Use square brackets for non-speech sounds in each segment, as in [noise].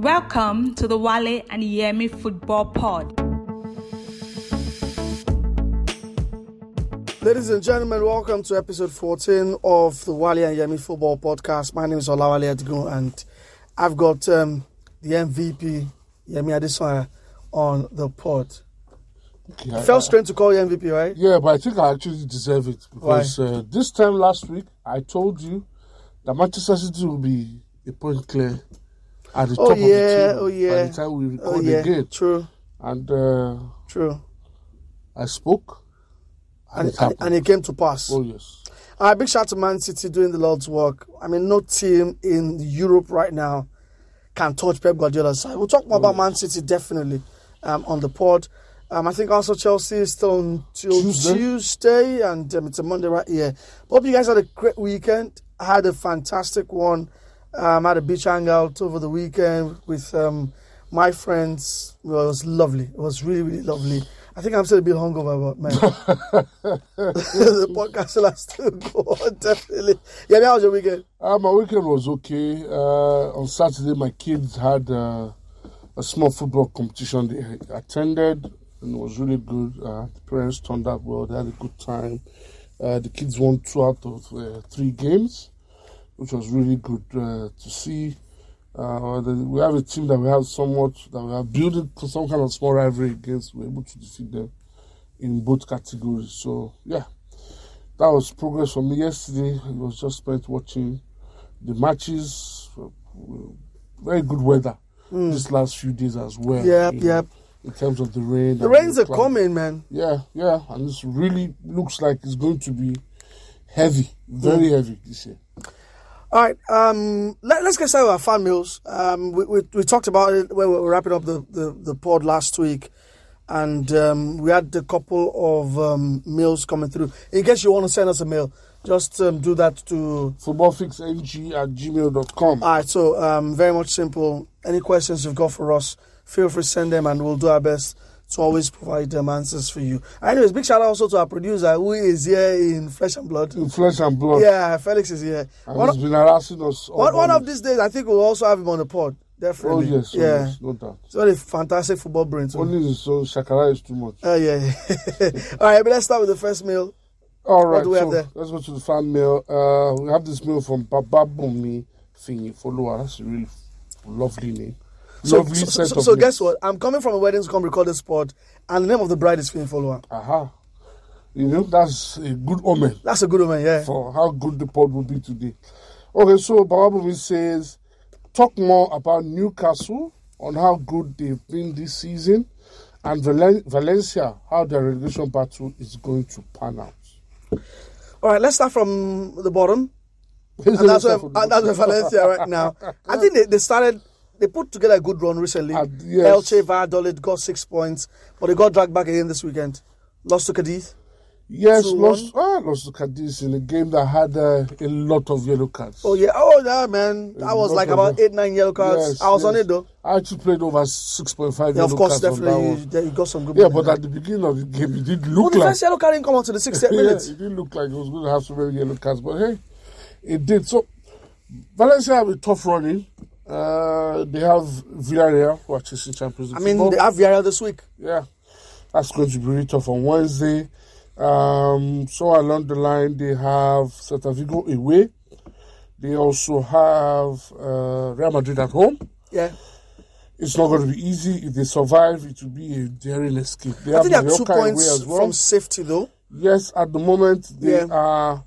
Welcome to the Wale and Yemi Football Pod. Ladies and gentlemen, welcome to episode 14 of the Wale and Yemi Football Podcast. My name is Olawale Adigun and I've got um, the MVP, Yemi Adesanya, on the pod. Okay, I- Felt strange to call you MVP, right? Yeah, but I think I actually deserve it because uh, this time last week I told you that Manchester City will be a point clear at the Oh, top yeah, of the table oh, yeah. by the time we record Oh, yeah. again. True, And uh, true. I spoke, and, And, it and, happened. and it came to pass. oh yes, right, big shout out to Man City doing the Lord's work. I mean, no team in Europe right now can touch Pep Guardiola's side. We'll talk more about Man City definitely um, on the pod. Um, I think also Chelsea is still until Tuesday. Tuesday, and um, it's a Monday right here. Hope you guys had a great weekend. I had a fantastic one. Um, I had a beach hangout over the weekend with um, my friends. Well, it was lovely. It was really, really lovely. I think I'm still a bit hungover, but man, [laughs] the podcast will to go on, definitely. Yeah, how was your weekend? uh, my weekend was okay. Uh, on Saturday, my kids had uh, a small football competition they attended, and it was really good. Uh, the parents turned out well; they had a good time. Uh, the kids won two out of uh, three games, which was really good uh, to see. Uh, we have a team that we have somewhat that we are building some kind of small rivalry against. We're able to defeat them in both categories. So yeah, that was progress for me yesterday. It was just spent watching the matches. Very good weather this last few days as well. Yep, know, yep. In terms of the rain, The rains are coming, man. Yeah, yeah, and this really looks like it's going to be heavy, very heavy this year. All right, um, let, us get started with our fan meals. Um, we, we, we talked about it when we were wrapping up the, the, the pod last week, and um, we had a couple of um, mails coming through. In case you want to send us a mail, just um, do that to. Footballfixng at gmail.com. All right, so um, very much simple. Any questions you've got for us, feel free to send them, and we'll do our best to always provide them answers for you. Anyways, big shout out also to our producer who is here in flesh and blood. In flesh and blood. Yeah, Felix is here. And One, he's been harassing us. one, one of these days, I think we'll also have him on the pod. Oh, Definitely. yes, oh, yeah. yes, no doubt. It's got a fantastic football brain. Too. Only so Shakara, is too much. Oh, yeah. yeah. [laughs] All right, but let's start with the first meal. All right, do we have so let's go to the fan mail. Uh, we have this mail from Baba Bumi Finyi Follower. That's a really lovely name. So, so, set so, so guess what? I'm coming from a wedding to come record this pod, and the name of the bride is Finn Follower. Aha. You know, that's a good omen. That's a good omen, yeah. for how good the pod will be today. Okay, so Bababumi says, talk more about Newcastle on how good they've been this season, and Valen- Valencia how their relegation battle is going to pan out. All right, let's start from the bottom. [laughs] And that's where, and that's where Valencia right now. I think they, they started, they put together a good run recently. Uh, yes. Elche, Valladolid got six points, but they got dragged back again this weekend. Lost to Cadiz. Yes, two, lost, ah, lost to Cadiz in a game that had uh, a lot of yellow cards. Oh, yeah. Oh, yeah, man. That was like about them. eight, nine yellow cards. Yes, I was on it, though. I actually played over 6.5 Yeah, yellow of course, cards on that definitely. You, you got some good Yeah, but at the beginning of the game, it did Well, look the like first yellow card didn't come out to the [laughs] 68th yeah, it didn't look like it was going to have so many yellow cards, but hey, it did. So Valencia have a tough running. Uh, they have Villarreal who are chasing Champions League. I mean, football. they have Villarreal this week. yeah, that's going to be really tough on Wednesday. Um, so along the line, they have Celta Vigo away. They also have uh, Real Madrid at home. Yeah. It's not going to be easy. If they survive, it will be a daring escape. They I have think they have two points well. from safety, though. Yes, at the moment they Yeah. are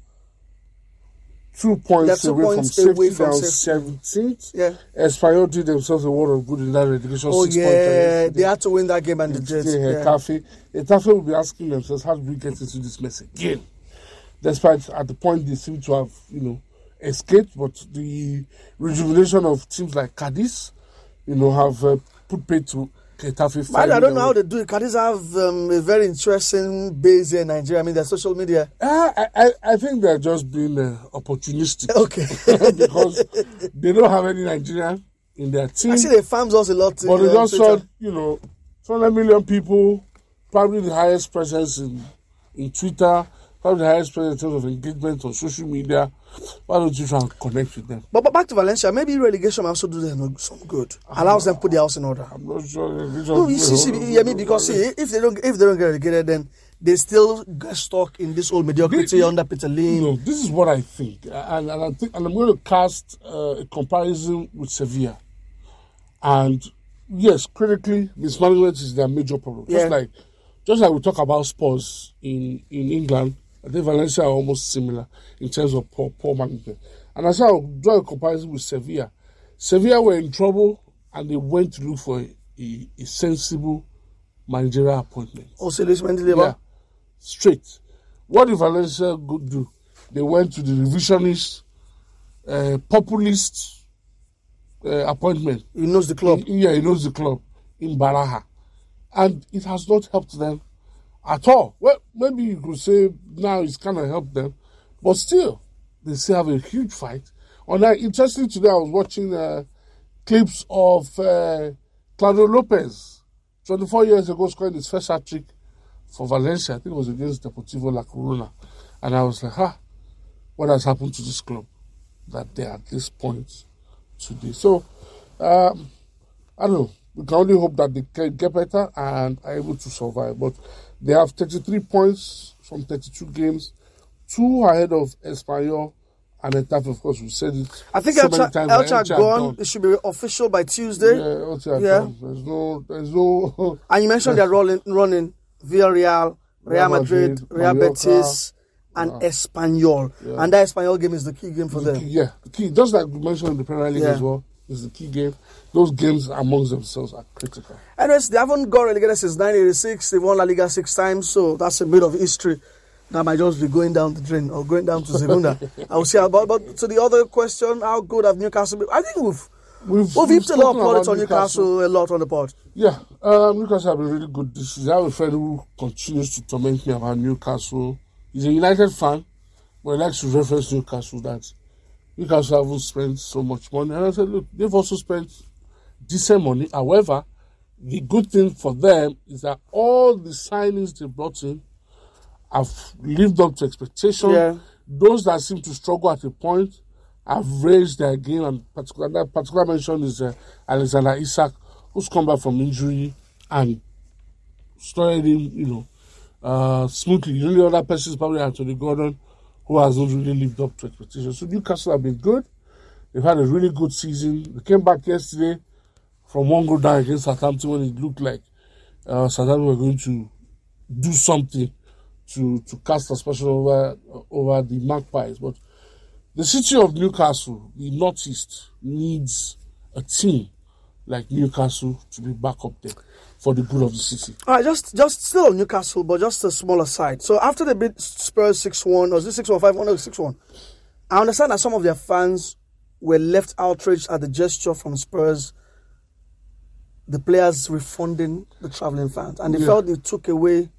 two points They're two away points from away safety, from safety. seventeenth. Yeah. Espanyol did themselves a world of good in that relegation. Oh, six yeah. They had to win that game and they did. yeah. Cafe. Getafe will be asking themselves, how did we get into this mess again? Despite at the point they seem to have, you know, escaped, but the rejuvenation of teams like Cadiz, you know, have uh, put pay to But I don't know how they do it. Cadiz have um, a very interesting base here in Nigeria. I mean, their social media. Uh, I, I, I think they're just being uh, opportunistic. Okay. [laughs] because they don't have any Nigerian in their team. I see they farms us a lot. but they uh, just saw, you know, 200 million people, probably the highest presence in, in Twitter, probably the highest terms of engagement on social media. Why don't you try and connect with them? But, but back to Valencia, maybe relegation also do them some good. Allows them put their house in order. I'm not sure. No, you see, see, yeah, me because see, if they don't if they don't get relegated, then they still get stuck in this old mediocrity This- under Peter Lim. No, this is what I think, and, and I think, and I'm going to cast uh, a comparison with Sevilla. And yes, critically, mismanagement is their major problem. Just like, just like we talk about Spurs in in England, I think Valencia are almost similar in terms of poor poor management. And I said I'll draw a comparison with Sevilla. Sevilla were in trouble, and they went to look for a, a, a sensible managerial appointment. Also, Luis Mendes Yeah, straight. What did Valencia go do? They went to the revisionist, uh, populist uh, appointment. he knows the club. Yeah, he knows the club in Baraja, and it has not helped them at all. Well, maybe you could say now it's kind of helped them, but still, they still have a huge fight. On that, interesting today, I was watching uh, clips of uh, Claudio Lopez, 24 years ago, scoring his first hat trick for Valencia. I think it was against Deportivo La Coruña, and I was like, "Ha, what has happened to this club that they're at this point today?" So. Um, I don't know. We can only hope that they can get better and are able to survive. But they have 33 points from 32 games, two ahead of Espanyol and Getafe, of course, we said it. I think so Elche, times, Elche Elche gone. It should be official by Tuesday. Yeah, Elche Yeah. gone. There's no, there's no. [laughs] And you mentioned they're rolling, running Villarreal, Real Real Madrid, Madrid, Real Mallorca. Betis, and Espanyol. And that Espanyol game is the key game for them. yeah, the key, just like we mentioned in the Premier League Yeah. as well, is the key game. Those games amongst themselves are critical. Anyways, they haven't got relegated since 1986. They've won La Liga six times, so that's a bit of history that might just be going down the drain or going down to Segunda. [laughs] I will see. About, but to the other question, how good have Newcastle been? I think we've We've, we've heaped a lot of plaudits on Newcastle a lot on the pod. Yeah, um, Newcastle have been really good this season. I have a friend who continues to torment me about Newcastle. He's a United fan, but he likes to reference Newcastle that Newcastle haven't spent so much money. And I said, look, they've also spent decent money. However, the good thing for them is that all the signings they brought in have lived up to expectation. Yeah. Those that seem to struggle at a point have raised their game, and particular, that particular mention is uh, Alexander Isak, who's come back from injury and started him, you know, uh, smoothly. The only other person is probably Anthony Gordon, who hasn't really lived up to expectations. So Newcastle have been good. They've had a really good season. They came back yesterday from one goal down against Southampton when it looked like uh, Southampton were going to do something to to cast aspersion over over the Magpies. But the city of Newcastle, the northeast, needs a team like Newcastle to be back up there for the good of the city. All right, just just still Newcastle, but just a smaller side. So after they beat Spurs six one, or six one five one or six one? I understand that some of their fans were left outraged at the gesture from Spurs, the players refunding the traveling fans, and they Yeah. felt they took away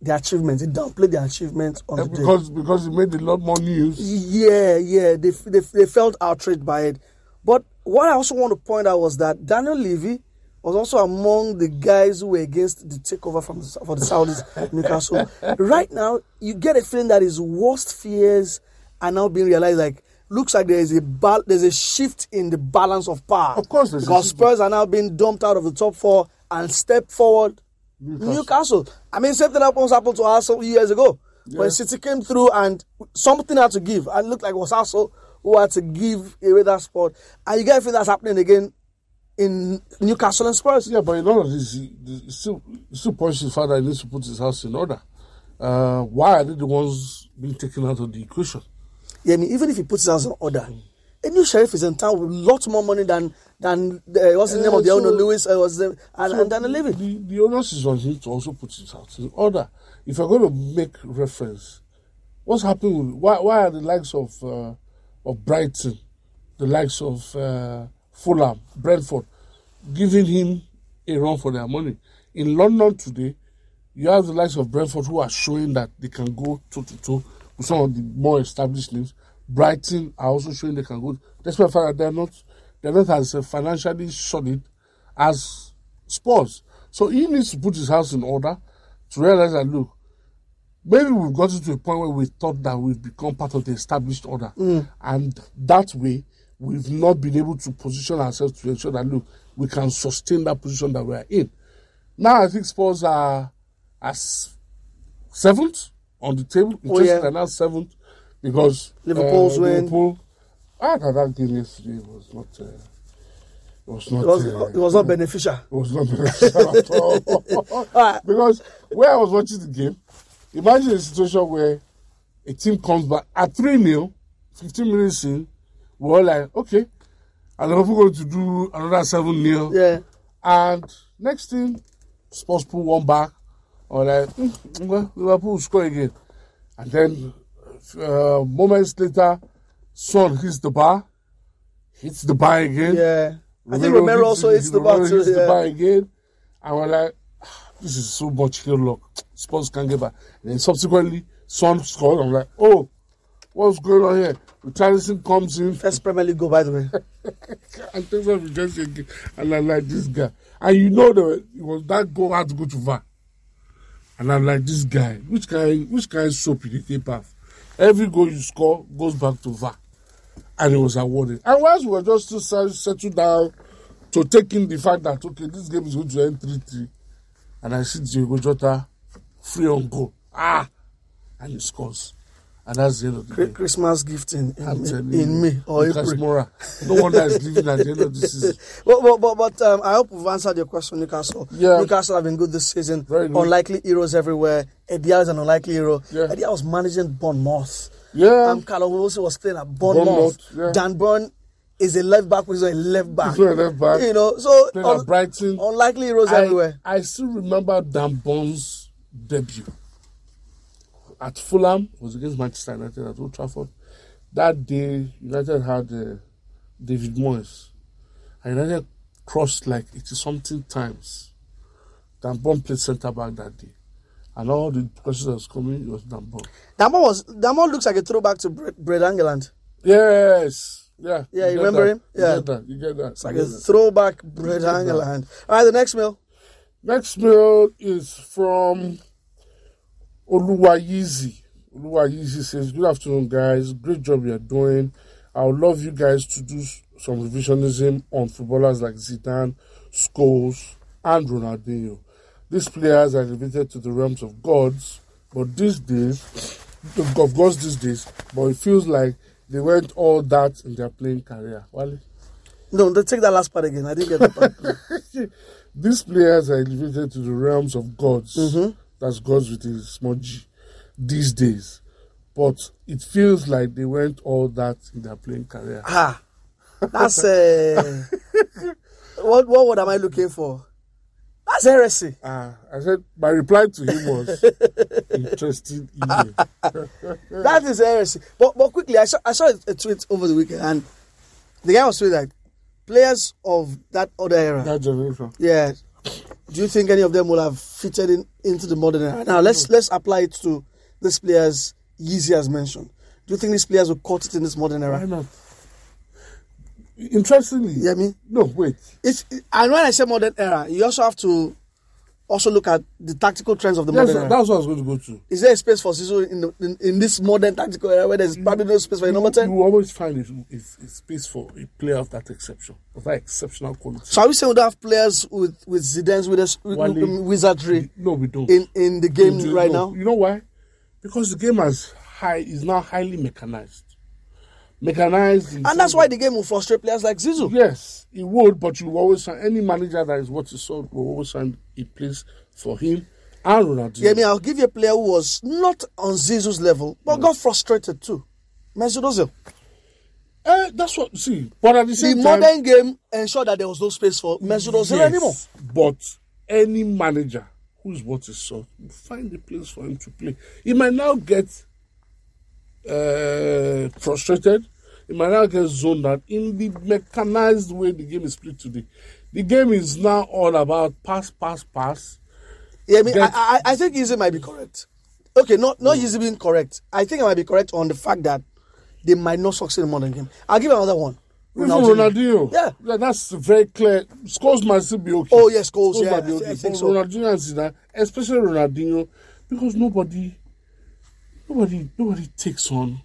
the achievements. They downplayed the achievements on Uh, the day. because because it made a lot more news. Yeah, yeah, they, they, they felt outraged by it. But what I also want to point out was that Daniel Levy was also among the guys who were against the takeover from the, for the Saudis, [laughs] Newcastle. Right now, you get a feeling that his worst fears are now being realized. Like, looks like there is a bal- there's a shift in the balance of power. Of course there's because. Spurs are now being dumped out of the top four and step forward. Newcastle. I mean, same thing almost happened to Arsenal years ago when City came through and something had to give. And it looked like it was Arsenal who had to give away that spot. And you get a feeling that's happening again in Newcastle and Spurs. Yeah, but in all of this, he, he still, still points to his father he needs to put his house in order. Uh, why are they the ones being taken out of the equation? Yeah, I mean, even if he puts his house in order, a new sheriff is in town with lots more money than than uh, what's the name Uh, of the owner, Lewis, uh, was the, and, So and Daniel Levy. The, the onus is on him to also put it out in order. If you're going to make reference, what's happening? With, why, why are the likes of uh, of Brighton, the likes of uh, Fulham, Brentford, giving him a run for their money? In London today, you have the likes of Brentford who are showing that they can go toe to toe some of the more established names. Brighton are also showing they can go, despite the fact that they're not they're not as uh, financially solid as Spurs. So he needs to put his house in order to realize that look, maybe we've gotten to a point where we thought that we've become part of the established order, and that way we've not been able to position ourselves to ensure that look we can sustain that position that we are in. Now I think Spurs are as seventh on the table. Oh, Interesting, yeah. they're seventh because Liverpool's uh, win. Liverpool, ah, that, that game yesterday was not. Uh, was not. It was, uh, it was not beneficial. it was not beneficial at all. [laughs] [laughs] Because where I was watching the game, imagine a situation where a team comes back at 3 0, 15 minutes in, we're all like, okay, and Liverpool going to do another 7 0. Yeah. And next thing, Spurs pull one back, hmm, well, Liverpool score again. And then, uh, moments later, Son hits the bar, hits the bar again. Yeah. I think Romero also hits the bar Romero too. hits the bar again. And we're like, "Ah, this is so much heel luck. Spurs can't get back. And then subsequently, Son scored. I'm like, oh, what's going on here? Richarlison comes in First Premier League goal, by the way. [laughs] and off his jersey again. And I'm like, this guy. And you know that it was that goal had to go to VAR. And I'm like, this guy, which kind, which kind soap you take path? Every goal you score goes back to VAR. And it was awarded. And once we were just to settle down to take in the fact that, okay, this game is going to end 3 3. And I see Diego Jota free on goal. Ah! And he scores. And that's the end of the game. Christmas gift in, in, in, you. May or April. Moura. No wonder he's leaving at the end of the season. [laughs] But, but, but, but um, I hope we've answered your question, Newcastle. Yeah. Newcastle have been good this season. Very good. Unlikely heroes everywhere. Eddie is an unlikely hero. Yeah. Eddie was managing Bournemouth. Yeah. Um, Callum Wilson was playing at Bournemouth. Bournemouth, yeah. Dan Burn is a left back, who's a left back. He's a left back. You know, so Playing un- at Brighton. unlikely heroes I, everywhere. I still remember Dan Burn's debut at Fulham. It was against Manchester United at Old Trafford. That day, United had uh, David Moyes. And United crossed like 80 something times. Dan Burn played centre back that day. And all the questions that was coming, it was Dan Burn. Damon was Damon looks like a throwback to Bre- Brede Hangeland. Yes. Yeah. Yeah, you get remember that. him? Yeah. You get that. You get that. It's like a that. throwback Brede Hangeland. All right, the next meal. Next mail is from Oluwayizi. Oluwayizi says, Good afternoon, guys. Great job you're doing. I would love you guys to do some revisionism on footballers like Zidane, Scholes, and Ronaldinho. These players are elevated to the realms of gods, but these days, of gods these days, but it feels like they weren't all that in their playing career. Wale? No, they take that last part again. I didn't get that part. [laughs] These players are elevated to the realms of gods. Mm-hmm. That's gods with a small g these days. But it feels like they weren't all that in their playing career. ah, that's uh, [laughs] what. What word am I looking for? That's heresy. Ah, I said my reply to him was [laughs] interesting email. [laughs] That is heresy. But but quickly, I saw I saw a tweet over the weekend, and the guy was saying that players of that other era, that generation. yeah. Do you think any of them will have fitted in into the modern era? Now let's let's apply it to these players Yeezy has mentioned. Do you think these players will cut it in this modern Why era? not? Interestingly, Yeah, I mean, no, wait. if and when I say modern era, you also have to also look at the tactical trends of the That's, modern era. that's what I was going to go to. Is there a space for Zizou in, the, in in this modern tactical era where there's probably no space for a number You ten? will always find a, a, a space for a player of that exception, of that exceptional quality. So are we saying we don't have players with with Zidane's with us with, Wale- um, wizardry No, we don't. in in the game do- right no. now? You know why? Because the game has high is now highly mechanized. Mechanized, And that's why the game will frustrate players like Zizou. yes, it would. But you always find any manager that is what he saw will always find a place for him and Ronaldo. Yeah, I mean, I'll give you a player who was not on Zizou's level, but got frustrated too. Mesut Ozil. Eh, that's what see. But at the The same time, modern game ensured that there was no space for Mesut Ozil yes, anymore. But any manager who is what he saw will find a place for him to play. He might now get uh, frustrated. He might now get zoned out in the mechanized way the game is played today. The game is now all about pass, pass, pass. Yeah, I mean, I, Get- I, I think Easy might be correct. Okay, not not hmm. Easy being correct. I think I might be correct on the fact that they might not succeed in modern game. I'll give another one. Even Ronaldinho. Yeah. that's very clear. Scholes might still be okay. Oh, yes, goals, yeah, might be okay. thi- I think so. Ronaldinho and Zidane, especially Ronaldinho, because nobody nobody nobody takes on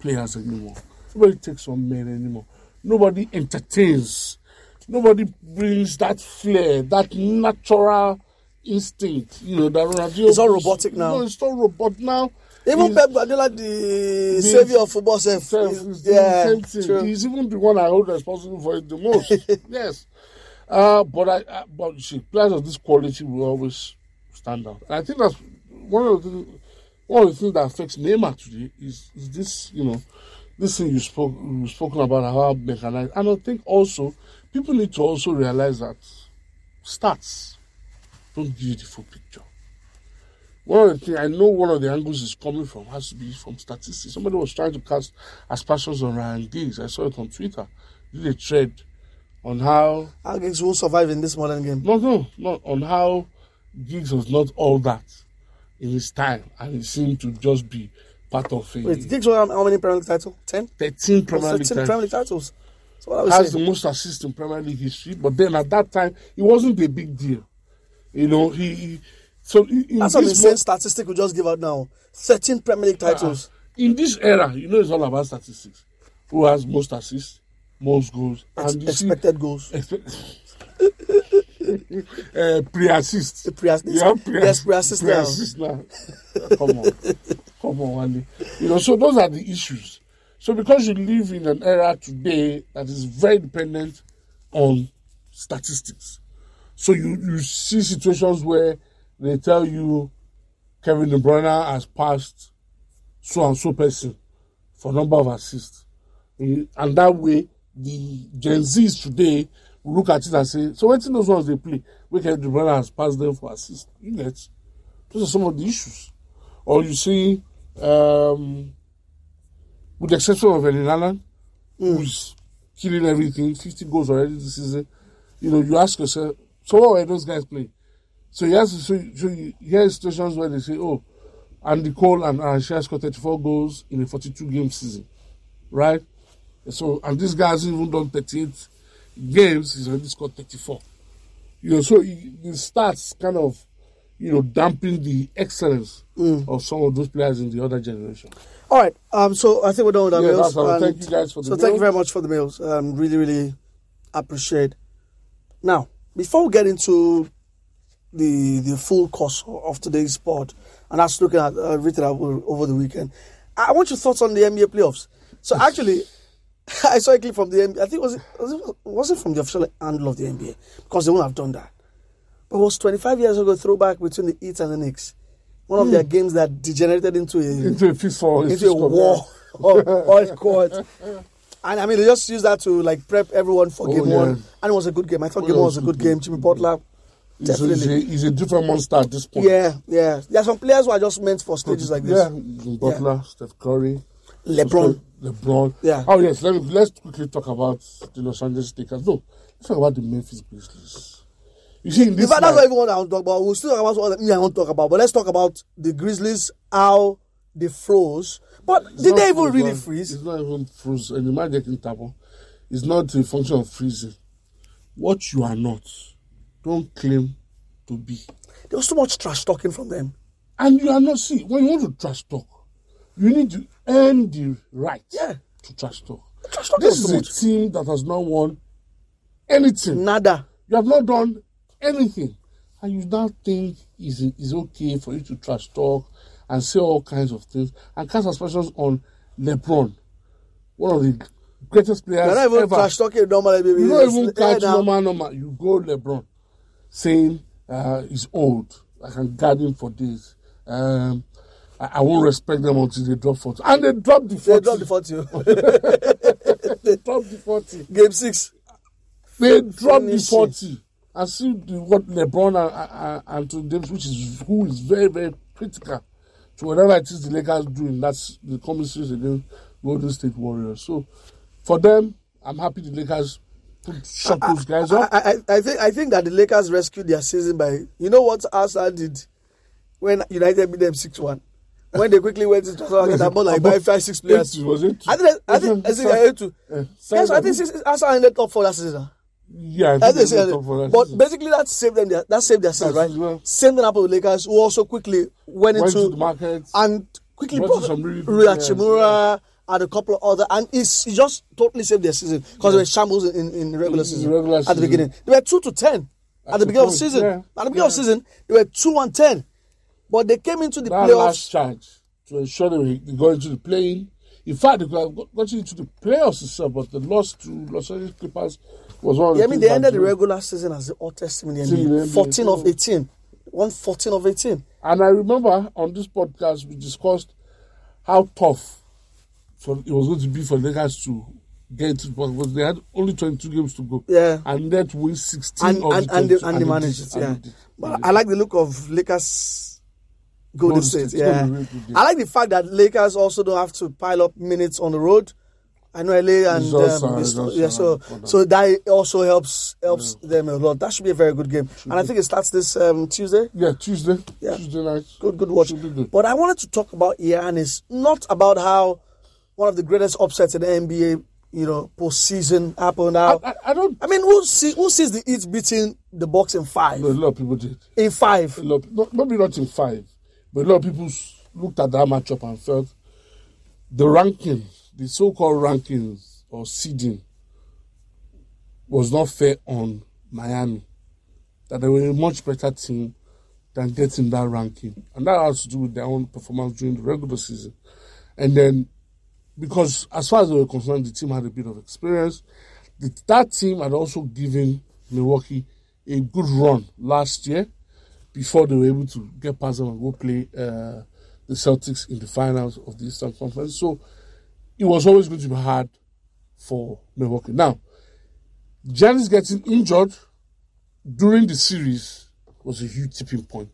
players anymore. Nobody takes on men anymore. Nobody entertains. Nobody brings that flair, that natural instinct. You know that Ronaldinho. It's all robotic now. No, it's all robot now. Even He's- Pep Guardiola, the savior of football, self. self is- yeah, the same thing. He's even the one I hold responsible for it the most. [laughs] yes. Uh, but I, I but you see, players of this quality will always stand out. And I think that's one of the things, one of the things that affects Neymar today is, is this, you know, this thing you spoke you spoken about how mechanized. And I think also people need to also realize that stats don't give you the full picture. One of the things I know one of the angles is coming from has to be from statistics. Somebody was trying to cast aspersions on Ryan Giggs. I saw it on Twitter. Did a thread on how How Giggs will survive in this modern game. no no not on how Giggs was not all that in his time and he seemed to just be part of a Wait, Giggs won how many Premier League titles? 10? 13 Premier League 13 titles. Premier League titles. That's what I was has saying. the most assists in Premier League history. But then at that time, it wasn't a big deal. You know, he. he so in, That's this insane mo- statistic we just give out now. 13 Premier League ah, titles. Ah. in this era, you know, it's all about statistics. Who has most assists, most goals, Ex- and see- expected goals. expect- [laughs] uh, pre-assist. Pre-assist- You have pre- yes, pre-assist now. pre-assist now. [laughs] come on, come on, Wally. You know, so those are the issues. So because you live in an era today that is very dependent on statistics, so you you see situations where they tell you Kevin De Bruyne has passed so and so person for number of assists. Eh, And that way, the Gen Zs today look at it and say, so waiting those ones they play, we can De Bruyne has passed them for assist. You get those are some of the issues. Or you see, um, with the exception of Erling Haaland, who's killing everything, 50 goals already this season, you know, you ask yourself, so what were those guys playing? So you have to so, so you hear situations where they say, oh, Andy Cole and Alan Shearer scored 34 goals in a 42 game season, right? So and this guy hasn't even done 38 games; he's already scored 34. You know, so he, the stats kind of, you know, damping the excellence of some of those players in the other generation. All right. Um. So I think we're done with our Yeah, all. Thank you guys for the So thank you very much for the meals. Um. Really, really appreciate. Now, before we get into the the full course of today's sport, and that's looking at uh, written over, over the weekend, I want your thoughts on the NBA playoffs. So [laughs] actually. [laughs] I saw a clip from the NBA. I think it was it was it wasn't from the official handle of the NBA because they wouldn't have done that. But it was 25 years ago throwback between the Heat and the Knicks. One of their hmm. games that degenerated into a [laughs] Into a fist for into a war [laughs] of all court. And I mean, they just used that to like prep everyone for Oh, game yeah. one, and it was a good game. I thought Oh, game yeah, one was a good game. Jimmy Butler, He's a, he's, a, definitely. he's a different monster at this point. Yeah, yeah. There are some players who are just meant for stages like this. Yeah, Butler, Steph Curry, LeBron. LeBron. Yeah. Oh yes, let me, let's quickly talk about the Los Angeles Lakers. No, let's talk about the Memphis Grizzlies. You see, in In fact, that's not even what I want to talk about. We'll still talk about what I want to talk about. But let's talk about the Grizzlies, how they froze. But It's did they even frozen. really freeze? It's not even frozen. And the magic in Tabo is not a function of freezing. What you are not, don't claim to be. There was so much trash talking from them. And you are not, see, when you want to trash talk, you need to earn the right Yeah. to trash talk. Trash talking This is a much. team that has not won anything. Nada. You have not done anything. And you now think it's, it's okay for you to trash talk and say all kinds of things and cast aspersions on LeBron, one of the greatest players They're not even ever. trash talking normally, baby. You don't even catch normal, normal. You go LeBron saying uh, he's old. I can guard him for this. Um, I, I won't respect them until they drop 40. And they dropped the 40. [laughs] They dropped the 40. They dropped the 40. Game six. They dropped the Finish it. 40. And see what LeBron and, and, and Anthony Davis, which is who is very, very critical to whatever it is the Lakers doing. That's the coming series against Golden State Warriors. So for them, I'm happy the Lakers put shut those guys up. I, I, I think I think that the Lakers rescued their season by you know what Arsenal did when United beat them six one. When they quickly went to transfer market and bought like five, five, six players. Eight, was it? I think I think I think I had to. Uh, Yes, I think Arsenal ended top four that season. Yeah, I I think think they they went up for that but season. basically that saved them. Their, that saved their season, right? well. Same thing happened with Lakers, who also quickly went, went into the market. and quickly Brought brought in some really Rui and a couple of other, and it's, he just totally saved their season because they were shambles in, in the regular season. regular at the beginning, they were two to ten at, At the beginning of the season. yeah. At the beginning of the season, they were two and ten, but they came into the that playoffs. last charge to ensure they, got into the playing. In fact, they could have got, into the playoffs itself, but the loss to Los Angeles Clippers was one of the Yeah, I mean, they ended the regular season as the hottest in the Team in the NBA. NBA, 14 of 18. One 14 of 18. And I remember on this podcast we discussed how tough for it was going to be for the Lakers to get into the playoffs because they had only 22 games to go. Yeah. And that win 16 And, of and, the and, they, 22, and they managed it, yeah. they did it. But I like the look of Lakers Golden State. State. Yeah. be really good game. I like the fact that Lakers also don't have to pile up minutes on the road. I know LA and um, it's- yeah, are so so that also helps helps them a lot. That should be a very good game, and I think it starts this um, Tuesday. Yeah, Tuesday. Yeah. Tuesday night. Good, good watch. Good. But I wanted to talk about Giannis, not about how one of the greatest upsets in the NBA, you know, postseason happened. Now, I, I, I don't. I mean, who see who sees the Heat beating the Bucks in five? A lot of people did. In five, A lot, not, maybe not in five, but a lot of people looked at that matchup and felt the rankings, the so-called rankings or seeding, was not fair on Miami. That they were a much better team than getting that ranking, and that has to do with their own performance during the regular season. And then, because as far as they were concerned, the team had a bit of experience. The, that team had also given Milwaukee a good run last year before they were able to get past them and go play uh, the Celtics in the finals of the Eastern Conference. So it was always going to be hard for Milwaukee. Now, Giannis getting injured during the series was a huge tipping point.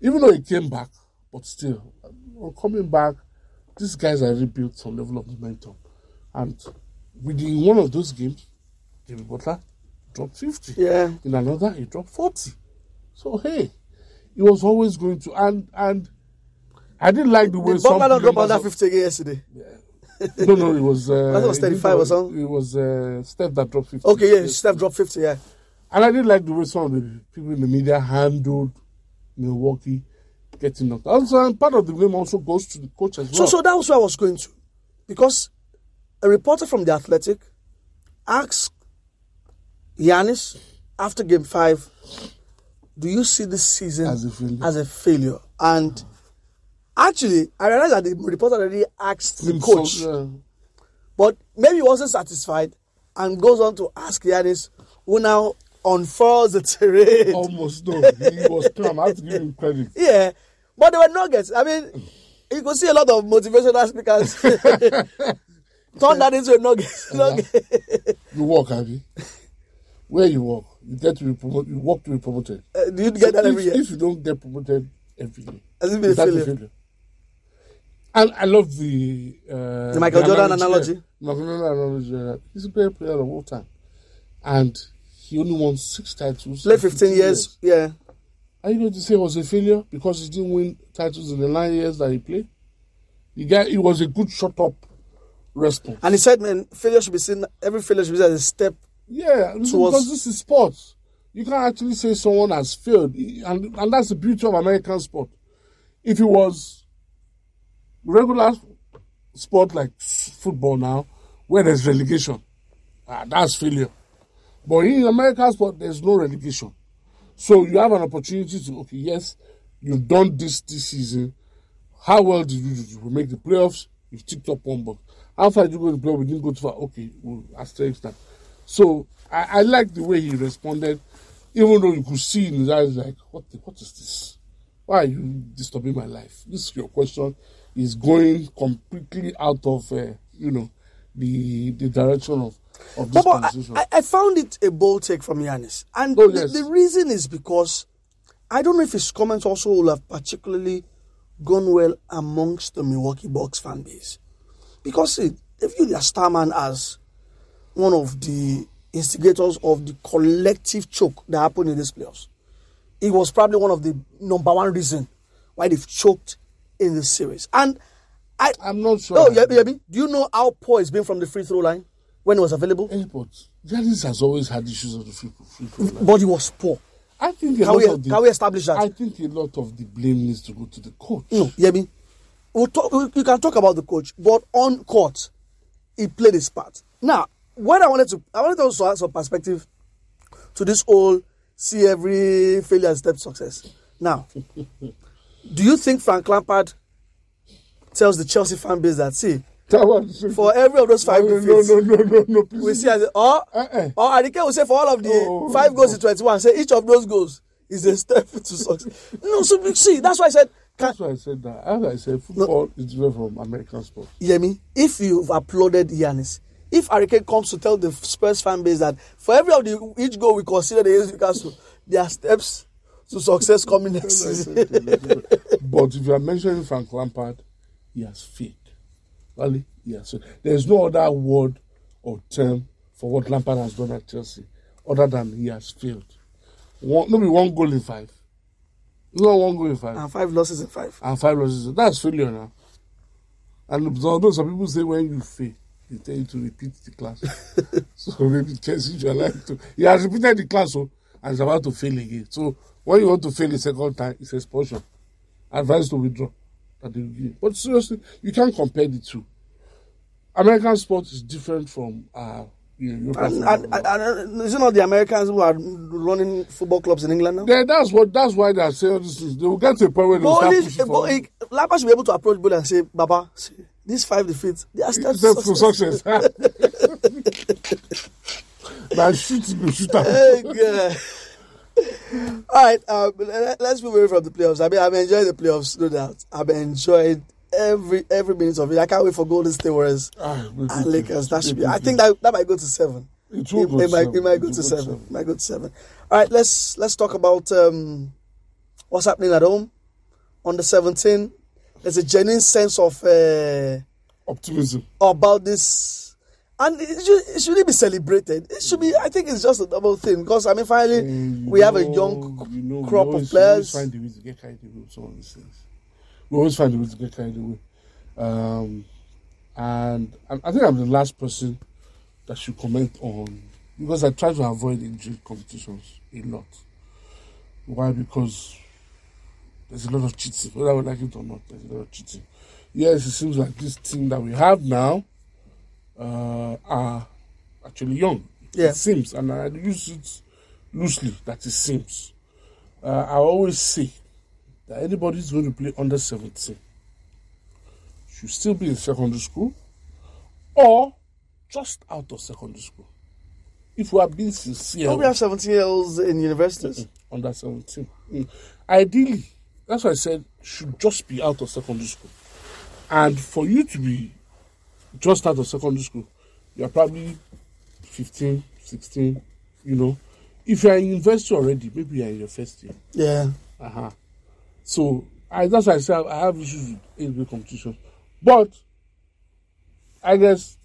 Even though he came back, but still, coming back, these guys are rebuilt some level of momentum. And within one of those games, Jimmy Butler dropped 50. yeah. In another, he dropped 40. So, hey, he was always going to. And and I didn't like the way Did some Butler not under 50 again yesterday? No, no, it was. [laughs] Uh, I thought it was 35 or something. It was uh, Steph that dropped 50. Okay, yeah. Steph dropped 50, yeah. And I didn't like the way some of the people in the media handled Milwaukee getting knocked out. Also, and part of the blame also goes to the coach as So, well. so that was where I was going to. Because a reporter from The Athletic asked Giannis after game five, do you see this season As a failure. as a failure? And actually, I realized that the reporter already asked the coach, yeah. but maybe he wasn't satisfied and goes on to ask Giannis, who now unfurls the terrain. Almost no. He was calm. I have to give him credit. [laughs] Yeah, but they were nuggets. I mean, you could see a lot of motivational speakers [laughs] turn that into a nugget. nugget. [laughs] You walk, have you? Where you walk, you get to be promoted. You walk to be promoted. Uh, do you get that if, every year? If you don't get promoted every year, Has it been a failure? And I love the uh, The Michael Jordan analogy? Michael Jordan analogy. uh, He's a great player of all time, and he only won six titles. Play in 15 years. Yeah. Are you going to say it was a failure because he didn't win titles in the nine years that he played? The guy, it was a good shut up response. And he said, man, failure should be seen, every failure should be seen as a step. Yeah, because this is sports. You can't actually say someone has failed, and and that's the beauty of American sport. If it was regular sport like football now, where there's relegation, ah, that's failure. But in American sport, there's no relegation, so you have an opportunity to okay, yes, you've done this this season. How well did you do? Did you make the playoffs? You've ticked up one box. How far did you go to the playoff? We didn't go too far. Okay, we'll asterisk that. So I, I like the way he responded, even though you could see in his eyes like, what the, what is this? Why are you disturbing my life? This is your question. Is going completely out of uh, you know the the direction of of this But, but conversation. I, I found it a bold take from Giannis. And Oh, the, yes. the reason is because I don't know if his comments also will have particularly gone well amongst the Milwaukee Bucks fan base. Because see, they view their star man as one of the instigators of the collective choke that happened in these playoffs. It was probably one of the number one reason why they've choked in this series. And I, I'm not sure. oh, Yabi, Yabi, do you know how poor he's been from the free throw line when it was available? Eh, but Giannis has always had issues of the free, free throw line. But he was poor. I think a Can lot we, of the, can we establish that? I think a lot of the blame needs to go to the coach. no, Yabi. we'll talk, we, you can talk about the coach, but on court, he played his part. Now, what I wanted to, I wanted to also add some perspective to this whole see every failure as step success. Now, [laughs] do you think Frank Lampard tells the Chelsea fan base that see for every of those five no, no, defeats, no, no, no, no, please. we see as or Uh-uh. or Adike will say for all of the Oh. five goals in twenty-one, say each of those goals is a step [laughs] to success. No, so see that's why I said. Can, That's why I said that. As I said, football is different from American sport. me? if you've applauded Giannis, if Hurricane comes to tell the Spurs fan base that for every of the each goal we consider against Newcastle, there are steps to success coming next season. but if you are mentioning Frank Lampard, he has failed. Really, he has. There is no other word or term for what Lampard has done at Chelsea other than he has failed. One, maybe one goal in five. No one goal in five. and five losses in five. and five losses. That's failure now. And although some people say when you fail, they tell you to repeat the class. [laughs] so maybe Chelsea you are like to. He has repeated the class so, and is about to fail again. So when you want to fail a second time, it's expulsion. Advice to withdraw. They will give. But seriously, you can't compare the two. American sport is different from uh, you know, European And, and, and, is it not the Americans who are running football clubs in England now? Yeah, that's what. That's why they are saying all these things. They will get to a point where they will But, start pushing for. he, Lampard should be able to approach Bole and say, Baba, see, these five defeats, they are steps Step to success. Man, shoot shoot her. All right, uh, let- let's move away from the playoffs. I mean, I've enjoyed the playoffs, no doubt. I've enjoyed every every minute of it. I can't wait for Golden State Warriors Ah, and Lakers. That should be. I think that that might go to seven. It will It, go it might, seven. it might go will to seven. seven. It might go to seven. All right, let's let's talk about um, what's happening at home on the 17th. There's a genuine sense of uh, optimism. about this, and it should, it shouldn't be celebrated. It should be. I think it's just a double thing because I mean, finally, Mm, we you have a young you know, crop always, of players. We always find a way to get carried away with some of these things. We always find a way to get carried away. Um, and I, I think I'm the last person that should comment on because I try to avoid injury competitions a lot. Why? Because there's a lot of cheating, whether we like it or not. There's a lot of cheating. Yes, it seems like this team that we have now uh, are actually young. Yeah. It seems, and I use it loosely that it seems. Uh, I always say that anybody who's going to play under 17 should still be in secondary school or just out of secondary school. If we are being sincere, Don't we have 17 year olds in universities? under 17. Mm. Ideally, that's why I said should just be out of secondary school. And for you to be just out of secondary school, you're probably 15, 16, you know. If you're in university already, maybe you're in your first year. Yeah. Uh-huh. So I, that's why I said I have issues with age competition. But I guess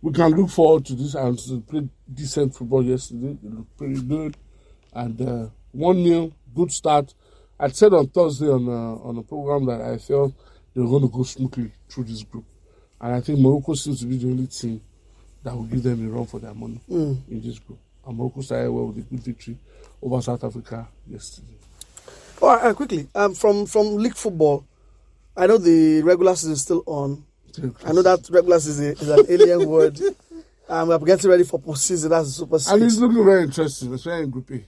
we can look forward to this and to play decent football yesterday. They looked pretty good. And uh, 1 0, good start. I said on Thursday on uh, on a program that I felt they were going to go smoothly through this group. And I think Morocco seems to be the only team that will give them a run for their money in this group. And Morocco started well with a good victory over South Africa yesterday. All right, uh, quickly. Um, from from league football, I know the regular season is still on. I know that regular season is an alien word. [laughs] Um, we're getting ready for postseason. That's the Super And it's looking very interesting, especially in Group A.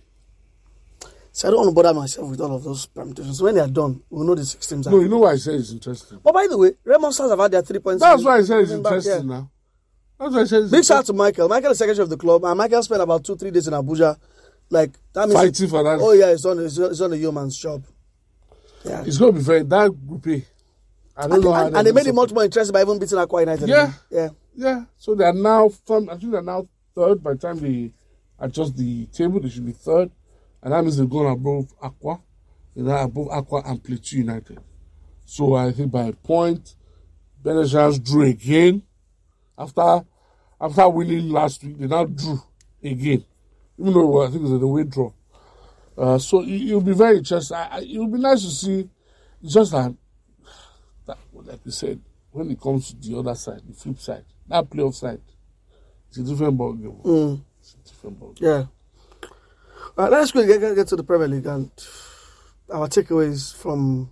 So I don't want to bother myself with all of those permutations. When they are done, we'll know the six teams. are. No, you know why I say it's interesting. But by the way, Remo Stars have had their three points. That's why I say it's interesting now. That's why I say it's Big shout out to Michael. Michael is secretary of the club, and Michael spent about two, three days in Abuja. Like that means Fighting for that. Oh yeah, it's on it's, it's on a yeoman's job. Yeah. It's going to be very, that Group I don't And, know how and, and they made it much more interesting by even beating Akwa United. Yeah. Yeah. Yeah, so they are now from. I think they're now third. By the time they adjust the table, they should be third, and that means they're going above Aqua. They're above Aqua and Plateau United. So I think by a point, Benejans drew again after after winning last week. They now drew again, even though it I think it was a away draw. Uh, so it, it'll be very interesting. I, I, it'll be nice to see. It's just that, that, like we said, when it comes to the other side, the flip side, that playoff side, it's a different ball game. Mm. It's a different ball game. Yeah. All right, let's quickly get, get, to the Premier League and our takeaways from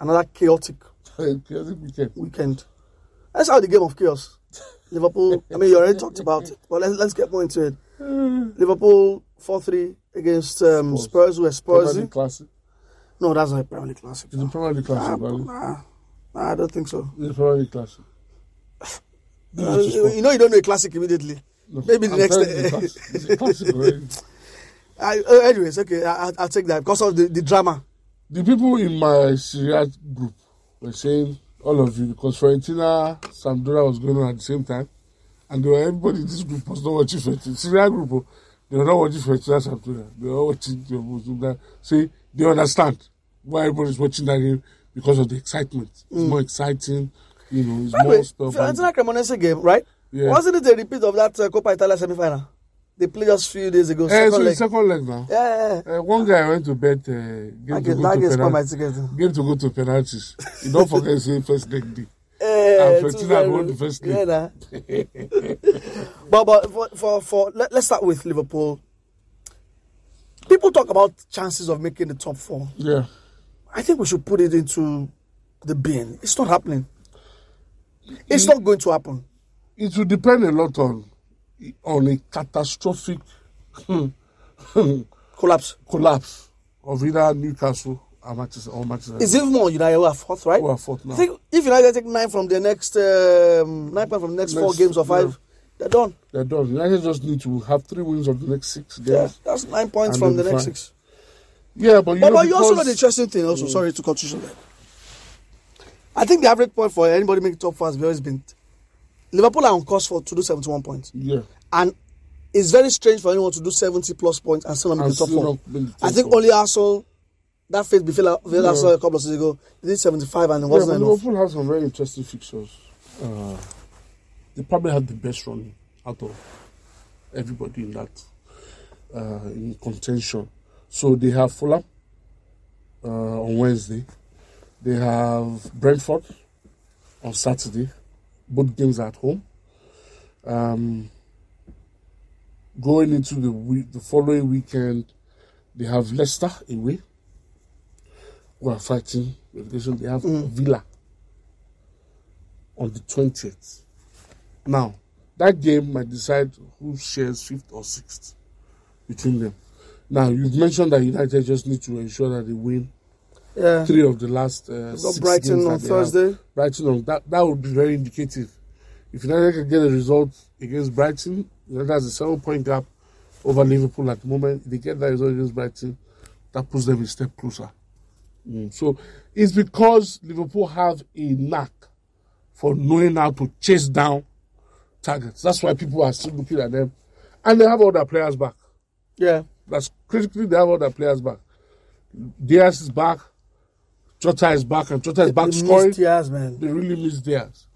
another chaotic Chaotic weekend. weekend. That's how the game of chaos. [laughs] Liverpool. I mean, you already talked about it, but let's let's get more into it. [sighs] Liverpool four three against um, Spurs. Were Premier Spurs? League Classic. No, that's not a Premier League classic. It's a Premier League Classic, Nah, nah, nah, I don't think so. It's a Premier League Classic. [sighs] You know, you don't know a classic immediately. Maybe the I'm next day. [laughs] I, uh, anyways, okay, I, I'll, take that because of the, the drama. The people in my Syria group were saying, all of you, because Fiorentina, Sampdoria was going on at the same time, and they were, everybody in this group was not watching Fiorentina. Syria group, oh, they were not watching Fiorentina, Sampdoria. They were watching the. See, they understand why everybody's watching that game because of the excitement. It's more exciting, you know, it's By more way, Fiorentina Cremonese game, right? Yeah. Wasn't it a repeat of that uh, Coppa Italia semi-final? They played just a few days ago. Eh, second so leg. second leg now. Yeah, yeah, Uh, one guy went to bet uh, game That to game, go to game my penalties. ticket. Game to go to penalties. You don't forget say first leg day. Eh, And two Fiorentina zero. won the first Yeah, nah. [laughs] but but for for, for let, let's start with Liverpool. People talk about chances of making the top four. Yeah. I think we should put it into the bin. It's not happening. It's not going to happen. It will depend a lot on on a catastrophic hmm, hmm, Collapse. collapse of either Newcastle or Manchester or Manchester. It's even more United who are fourth, right? Who are fourth now. I think if United take nine from the next um, nine points from the next, four games or five, yeah. they're done. They're done. United just need to have three wins of the next six games. Yeah, that's nine points from the next fine. six. Yeah, but you But, know, but you also know the interesting thing. Also, hmm. sorry to cut you short. there. I think the average point for anybody making top four has always been Liverpool are on course for to do seventy-one points, yeah, and it's very strange for anyone to do seventy plus points and still not make the top four. not make the I think only Arsenal that failed before Yeah. Arsenal a couple of seasons ago. They did seventy-five and it wasn't but enough. Liverpool has some very interesting fixtures. Uh, they probably had the best run out of everybody in that uh, in contention. So they have Fulham uh, on Wednesday. They have Brentford on Saturday. Both games at home. Um, going into the week, the following weekend, they have Leicester away. Who are fighting relegation. They have Villa on the twentieth. Now, that game might decide who shares fifth or sixth between them. Now, you've mentioned that United just need to ensure that they win Yeah, three of the last uh, got six Brighton on have. Thursday. Brighton on that that would be very indicative. If United can get a result against Brighton, United has a seven point gap over Liverpool at the moment. If they get that result against Brighton, that puts them a step closer. Mm. So it's because Liverpool have a knack for knowing how to chase down targets. That's why people are still looking at them, and they have all their players back. Yeah, That's critically they have all their players back. Diaz is back. Jota is back, and Jota is back They scoring. missed Diaz, man. They really miss theirs.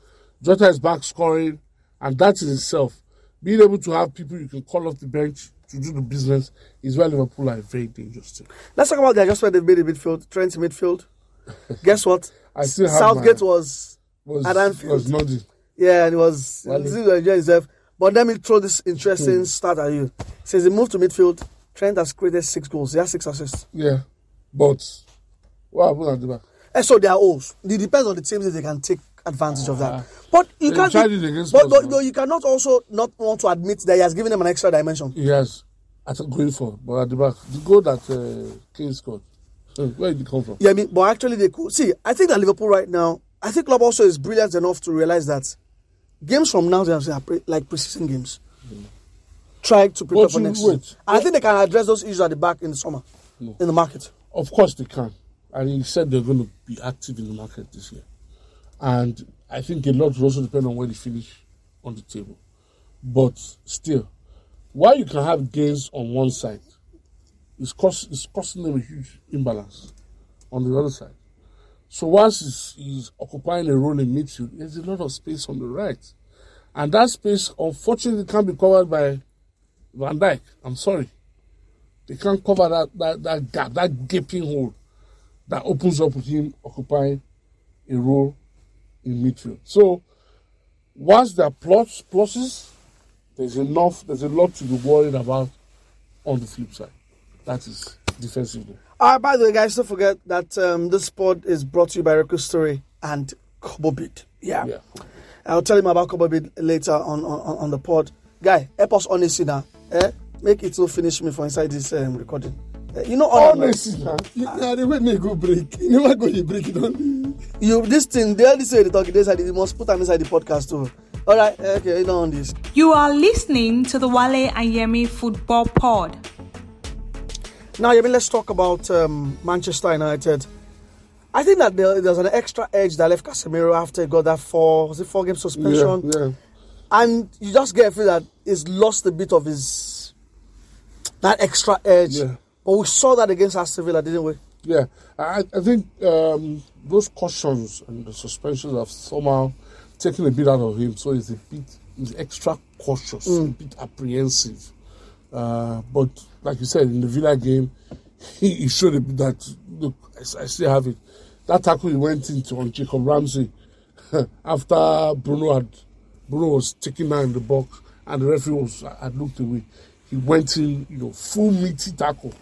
Jota is back scoring, and that in itself, being able to have people you can call off the bench to do the business is where Liverpool are very dangerous. Let's talk about the adjustment they've made in midfield. Trent midfield. [laughs] Guess what? I still Southgate my- was Was, At Anfield. was nothing. yeah, and it was Well, he didn't enjoy himself. But let me throw this Hmm. interesting start at you. Since he moved to midfield, Trent has created six goals. He has six assists. Yeah, but what happened at the back? And so they are old. It depends on the teams that they can take advantage of that. But you can't. tried it against but, Spurs, but you cannot also not want to admit that he has given them an extra dimension. He has at going for, but at the back, the goal that uh, Kane scored, uh, where did it come from? Yeah, I mean, but actually they could see. I think that Liverpool right now, I think Klopp also is brilliant enough to realize that games from now they are pre- like preseason games. Try to prepare But for next wait. I think they can address those issues at the back in the summer, in the market. Of course they can. And he said they're going to be active in the market this year. And I think a lot will also depend on where they finish on the table. But still, while you can have gains on one side, it's, cost, it's costing them a huge imbalance on the other side. So once he's, he's occupying a role in midfield, there's a lot of space on the right. And that space, unfortunately, can't be covered by Van Dijk. I'm sorry. They can't cover that, that, that gap, that gaping hole that opens up with him occupying a role in midfield. So, once there are plus, pluses, there's enough, there's a lot to be worried about on the flip side. That is defensively. All right, by the way, guys, don't forget that um, this pod is brought to you by RecuStory. and Kobobit. Yeah. Yeah. I'll tell him about Kobobit later on, on, on the pod. Guy, help us honestly now. Eh? Make it so finish me for inside this um, recording. You know, honor- Honestly, man. You, yeah, they wait me go break. [laughs] You never go you break it on. you this thing, they this way they talk, this side, you must put them inside the podcast too. All right, eh, okay, you know on this. You are listening to the Wale and Yemi Football Pod. Now, yeah, let's talk about um, Manchester United. I think that there, there's an extra edge that left Casemiro after he got that four, was it four game suspension? Yeah, yeah. And you just get a feel that he's lost a bit of his that extra edge. Yeah. But we saw that against Aston Villa, didn't we? Yeah, I, I think um, those cautions and the suspensions have somehow taken a bit out of him. So he's a bit, he's extra cautious, a bit apprehensive. Uh, but like you said, in the Villa game, he, he showed a bit that look, I still have it. That tackle he went into on Jacob Ramsey [laughs] after Bruno had Bruno was taking down in the box and the referee was had looked away. He went in, you know, full meaty tackle.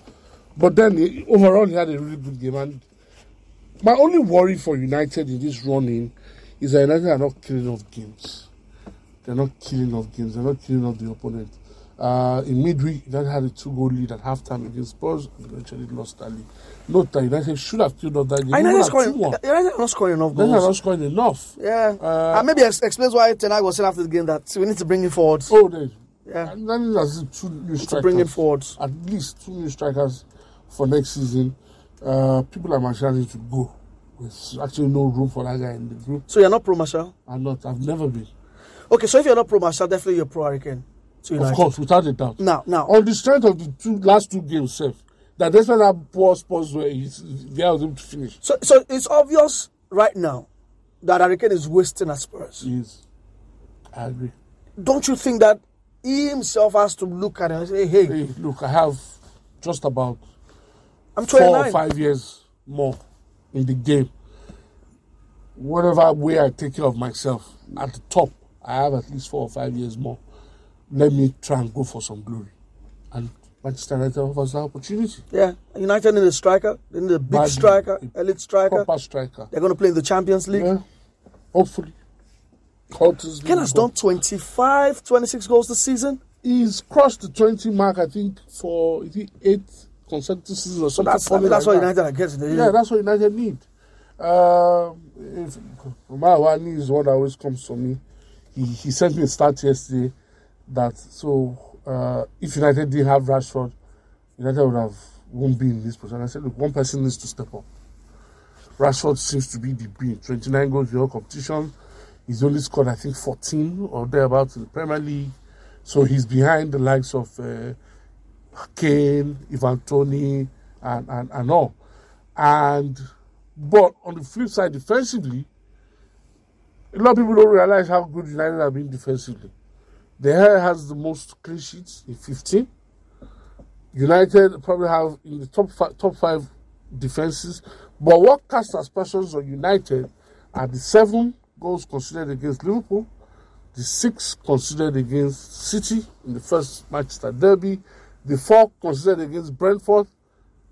But then he, overall, he had a really good game. And my only worry for United in this running is that United are not killing off games. They're not killing off games. They're not killing off the opponent. Uh, in midweek, United had a two-goal lead at halftime against Spurs and eventually lost that lead. Note that United should have killed off that game. I even know at scoring. United are not scoring enough goals. United are not scoring enough. Yeah. Uh, and maybe ex- explains why Ten Hag was saying after the game that we need to bring him forward. Oh, they, Yeah. And that is two new strikers. to bring him forward. At least two new strikers for next season. Uh, people like Martial need to go. There's actually no room for that guy in the group. So you're not pro Martial? I'm not. I've never been. Okay, so if you're not pro Martial, definitely you're pro Harry Kane. Of course, without a doubt. Now, now, On the strength of the two last two games, safe. That despite that poor Spurs where he's, they was able to finish. so so it's obvious right now that Harry Kane is wasting at Spurs. Yes, I agree. Don't you think that he himself has to look at it and say, "Hey, Hey, look, I have just about I'm four or five years more in the game. Whatever way I take care of myself at the top, I have at least four or five years more. Let me try and go for some glory. And Manchester United offers that opportunity. Yeah, United need a striker. They need a big Badly. striker, elite striker. Proper striker. They're going to play in the Champions League. Yeah. Hopefully. Curtis Ken has done 25, 26 goals this season. He's crossed the 20 mark, I think, for is it eight seasons or So something. that's, I mean, that's like what that. United are getting. Yeah, that's what United need. Um, if is what always comes to me. He he sent me a stat yesterday that so uh, if United didn't have Rashford, United would have won't be in this position. I said, look, one person needs to step up. Rashford seems to be the bean. 29 goals in whole competition. He's only scored, I think, 14 or thereabouts in the Premier League. So he's behind the likes of uh, Kane, Ivan Toney, and, and, and all. And but on the flip side, defensively, a lot of people don't realize how good United have been defensively. De Gea has the most clean sheets in 15. United probably have in the top five, top five defenses. But what casts aspersions on United are the seven goals considered against Liverpool, the six considered against City in the first Manchester derby, the four considered against Brentford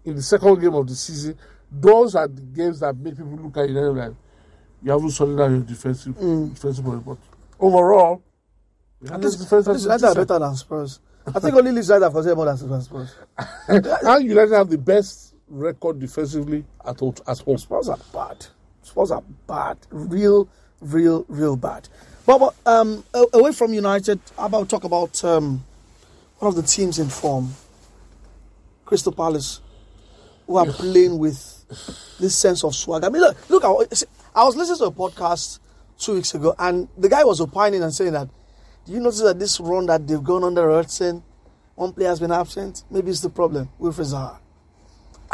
in the second game of the season. Those are the games that make people look at United like you haven't sorted out your defensive defensive point. But overall, Union's defense has United are better than Spurs. I think only Leeds United have considered more than Spurs. and [laughs] United have the best record defensively at home. At home. Spurs are bad. Spurs are bad. Real, real, real bad. But, but um, away from United, how about talk about um, one of the teams in form, Crystal Palace, who are playing with this sense of swag. I mean, look, look. I, was listening to a podcast two weeks ago, and the guy was opining and saying that, do you notice that this run that they've gone under Eriksen, one player has been absent? Maybe it's the problem with Zaha.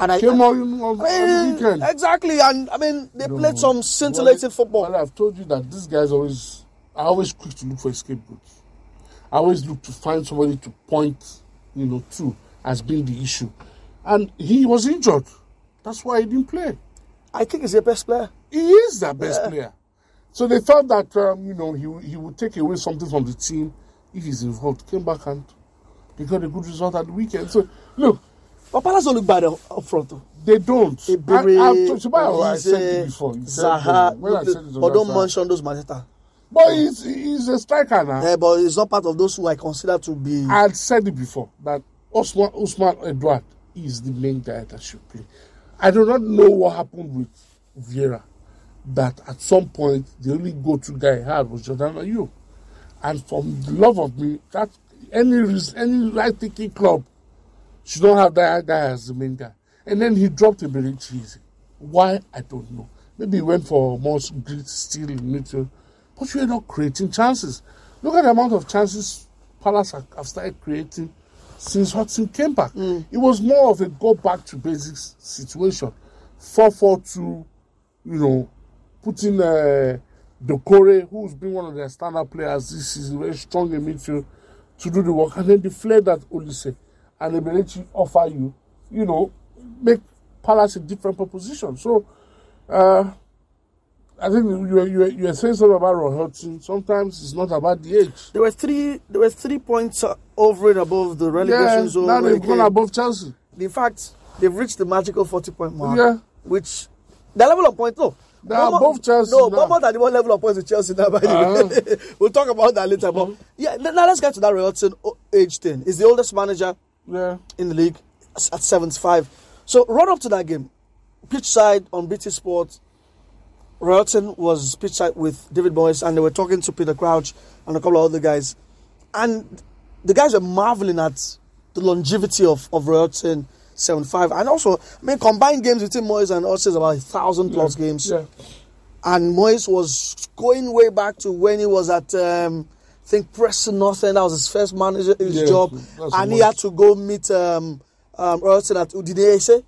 And I, Came I- on I mean, weekend. Exactly, and I mean they No. played some scintillating Well, football. Well, I've told you that these guy's always, I always quick to look for a scapegoat. I always look to find somebody to point, you know, to as being the issue. And he was injured. That's why he didn't play. I think he's their best player. He is their best player. So they thought that, um, you know, he, he would take away something from the team if he's involved. Came back and they got a good result at the weekend. So, look, But Palace don't look bad up front. Though. They don't. I, I, I said it before. Zaha. when I said it, but don't mention those Mateta. But he's, he's a striker now. Yeah, but he's not part of those who I consider to be. I had said it before that Osman, Odsonne Edouard is the main guy that should play. I do not know what happened with Vieira. That at some point the only go-to guy he had was Jordan Ayew. And from the love of me, that any any right-thinking club should not have that guy as the main guy. And then he dropped a very cheesy. Why I don't know. Maybe he went for more grit, steel in midfield. But you're not creating chances. Look at the amount of chances Palace have started creating since Hodgson came back. It was more of a go back to basics situation. 4 4 2, you know, putting uh, Doucouré, who's been one of their standard players this season, very strong in midfield, to do the work. And then the flair that Olise and Eberechi offer you, you know, make Palace a different proposition. So, uh, I think you were, you, you were saying something about Roy Hodgson. Sometimes it's not about the age. There were three. There were three points over and above the relegation Yeah, zone. now they've gone above Chelsea. In fact, they've reached the magical forty-point mark. Yeah. Which the level of points. No, They are above Chelsea No. Bournemouth are the one level of points with Chelsea now. By the way, Uh-huh. [laughs] we'll talk about that later. But yeah, now let's get to that o- age thing. He's the oldest manager Yeah. in the league at 75. So run up to that game, pitch side on BT Sport. Roy Hodgson was pitch side with David Moyes, and they were talking to Peter Crouch and a couple of other guys, and the guys were marveling at the longevity of of Roy Hodgson. 75 and also I mean combined games between Moyes and Hodgson is about a thousand plus games Yeah. and Moyes was going way back to when he was at um, I think Preston North End. That was his first manager his Yeah, job, and he had to go meet um, um, Robertson at Udinese.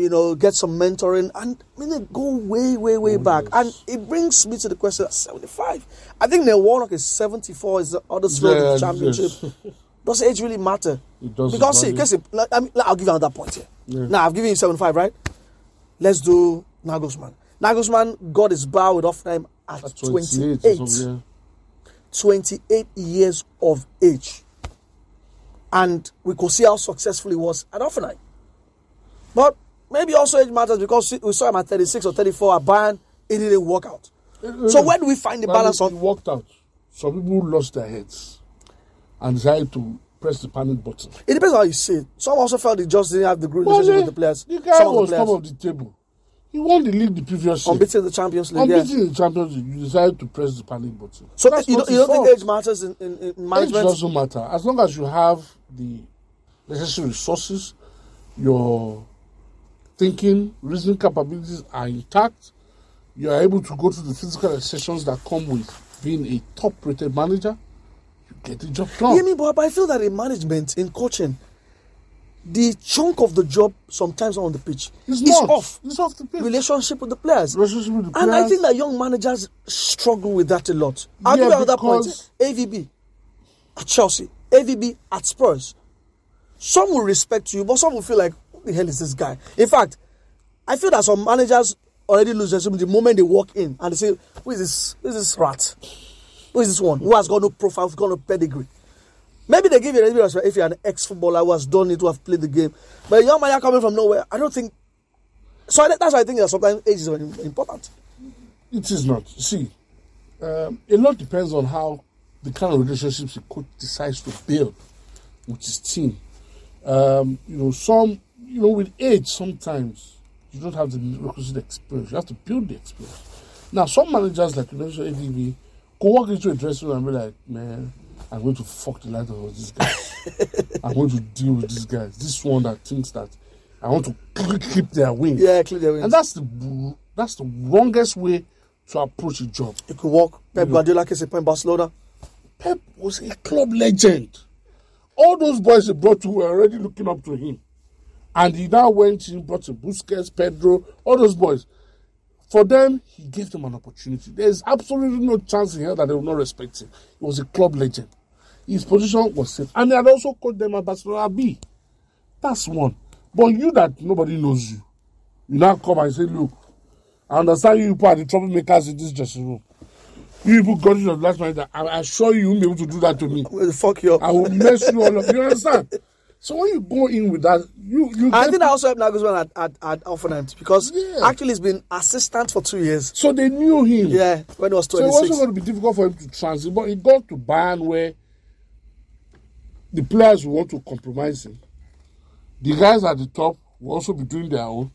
You know, get some mentoring, and I mean, they go way, way, way back. And it brings me to the question: at seventy-five. I think Neil Warnock is seventy-four. Is the other in Yeah, the championship. yes. [laughs] Does age really matter? It doesn't Because see, because like, I mean, like, I'll give you another point here. Yeah. Now I've given you seventy-five, right? Let's do Nagelsmann. Nagelsmann got his bar with Hoffenheim at, At 28. 28 or 28 years of age. And we could see how successful he was at Hoffenheim. But maybe also age matters because we saw him at 36 or 34 at Bayern, it didn't work out. yeah. So mm-hmm. where do we find the balance it, on it worked out. Some people lost their heads and decided to press the panic button. It depends on how you see it. Some also felt he just didn't have the good But relationship the, with the players. the guy Some was the top of the table. He won the league the previous year. unbeaten the Champions League. Yeah. Unbeaten in the Champions League, you decided to press the panic button. So That's you don't, you don't think age matters in, in, in Age doesn't matter as long as you have the necessary resources, your thinking, reasoning capabilities are intact. You are able to go through the physical sessions that come with being a top-rated manager. You get the job done. Yeah, me, but, but I feel that in management, in coaching, the chunk of the job sometimes on the pitch it's is not off. It's off the pitch. Relationship with the players. Relationship with the players. And I think that young managers struggle with that a lot. I'll Yeah, give you point. AVB at Chelsea, AVB at Spurs. Some will respect you, but some will feel like, the hell is this guy? In fact, I feel that some managers already lose their the moment they walk in and they say, Who is this? Who is this rat? Who is this one? Who has got no profile, who's got no pedigree? Maybe they give you a little bit of respect if you're an ex footballer who has done it, who have played the game. But a young man coming from nowhere, I don't think. So I- that's why I think that sometimes age is important. It is not. See, um, a lot depends on how the kind of relationships the coach decides to build with his team. Um, you know, some, you know, with age, sometimes you don't have the requisite experience. You have to build the experience. Now, some managers, like you mentioned, AVB, go walk into a dressing room and be like, man, I'm going to fuck the life out of this guy. [laughs] I'm going to deal with this guy. This one that thinks that I want to clip their wings. Yeah, clear their wings. And that's the that's the wrongest way to approach a job. You could walk Pep Guardiola in point Barcelona. Pep was a club legend. All those boys he brought to were already looking up to him. And he now went in, brought in Busquets, Pedro, all those boys. For them, he gave them an opportunity. There's absolutely no chance in hell that they will not respect him. He was a club legend. His position was safe. And he had also coached them at Barcelona B. That's one. But you that nobody knows you, you now come and say, look, I understand you people are the troublemakers in this dressing room. You people got it last night. I assure you, you won't be able to do that to me. Well, Fuck you up. I will mess you all up. You understand? [laughs] So when you go in with that, you you I think that also helped Nagelsmann at, at, at because Yeah. actually he's been assistant for two years. so they knew him. Yeah, when he was twenty six. So it wasn't going to be difficult for him to transit, but he got to Bayern where the players will want to compromise him. The guys at the top will also be doing their own.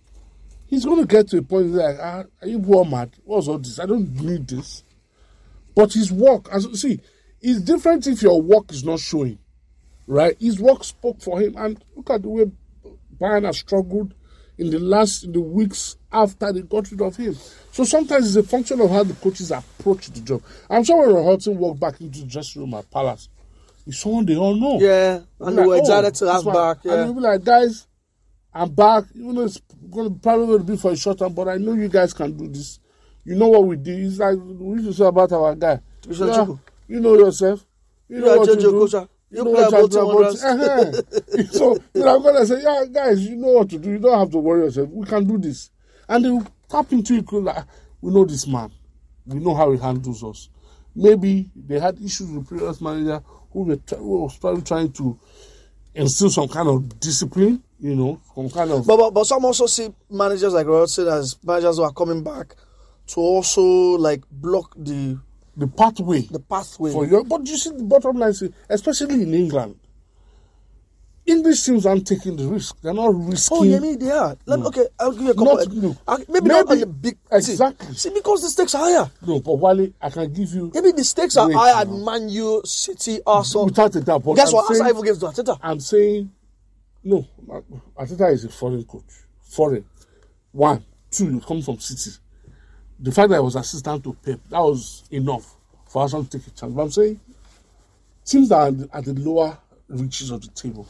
He's going to get to a point where like, ah, are you poor mad? What's all this? I don't need this. But his work, as see, it's different if your work is not showing, right? His work spoke for him, and look at the way Bayern has struggled in the last in the weeks after they got rid of him. So sometimes it's a function of how the coaches approach the job. I'm sure when Hodgson walked back into the dressing room at Palace, he's someone they all know. yeah, and they Like, were oh, excited to this have back. And Yeah. you'll be like, guys, I'm back. Even though it's going to probably going to be for a short time, but I know you guys can do this. You know what we did. It's like we used to say about our guy. Yeah, you know yourself. You know what you do. You You know play what about you do about 200. Uh-huh. [laughs] So you know, I'm gonna say, yeah, guys, you know what to do. You don't have to worry yourself. We can do this, and they tap into it. Like, we know this man. We know how he handles us. Maybe they had issues with the previous manager who were, who was probably trying to instill some kind of discipline. You know, some kind of But, but but some also see managers like Hodgson as managers who are coming back to also like block the the pathway the pathway. for your. But you see, the bottom line, is, especially in England, English teams aren't taking the risk. They're not risking. Oh, yeah, me, they are. Let me, okay, I'll give you a couple. Not- look, uh, maybe, not on maybe- the big. exactly. See, see, because the stakes are higher. No, but Wale, I can give you Maybe the stakes are higher at. Man U, City, Arsenal. without a doubt. But Guess I'm what? Arsenal saying- even gives to Arteta. I'm saying, no, Arteta is a foreign coach. Foreign. One. Two, you come from City. The fact that I was assistant to Pep, that was enough for us to take a chance. But I'm saying, teams that are at the, lower reaches of the table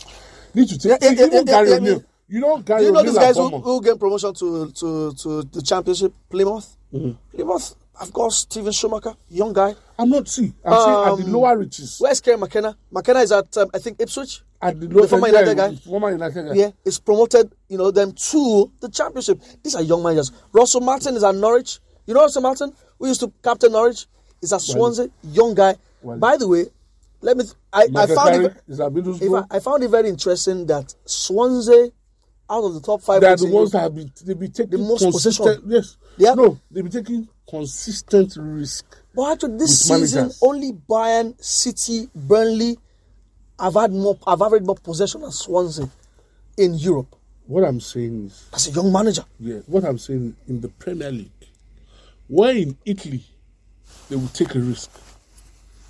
need to take. Yeah, yeah, even yeah, Gary yeah, O'Neill. You know Gary Do you know these guys who, who get promotion to, to, to the championship? Plymouth? Mm-hmm. Plymouth, I've got Steven Schumacher, young guy. I'm not see. I'm saying at the Um, lower reaches. Where's Kieran McKenna? McKenna is at, um, I think, Ipswich. At the, lower, the former United guy? Former United guy. Yeah, is promoted, you know, them to the championship. These are young managers. Russell Martin is at Norwich. You know Russell Martin, who used to captain Norwich, is at Swansea, young guy. Well- By the way, let me. Th- I, I found it. If I, I found it very interesting that Swansea, out of the top five, they are the ones that have been they be taking the most possession. Yes. Yeah. No, they be taking consistent risk. But actually, this season, managers. only Bayern, City, Burnley have had more, have averaged more possession than Swansea in Europe. What I'm saying is, As a young manager, yeah, what I'm saying in the Premier League, where in Italy they will take a risk,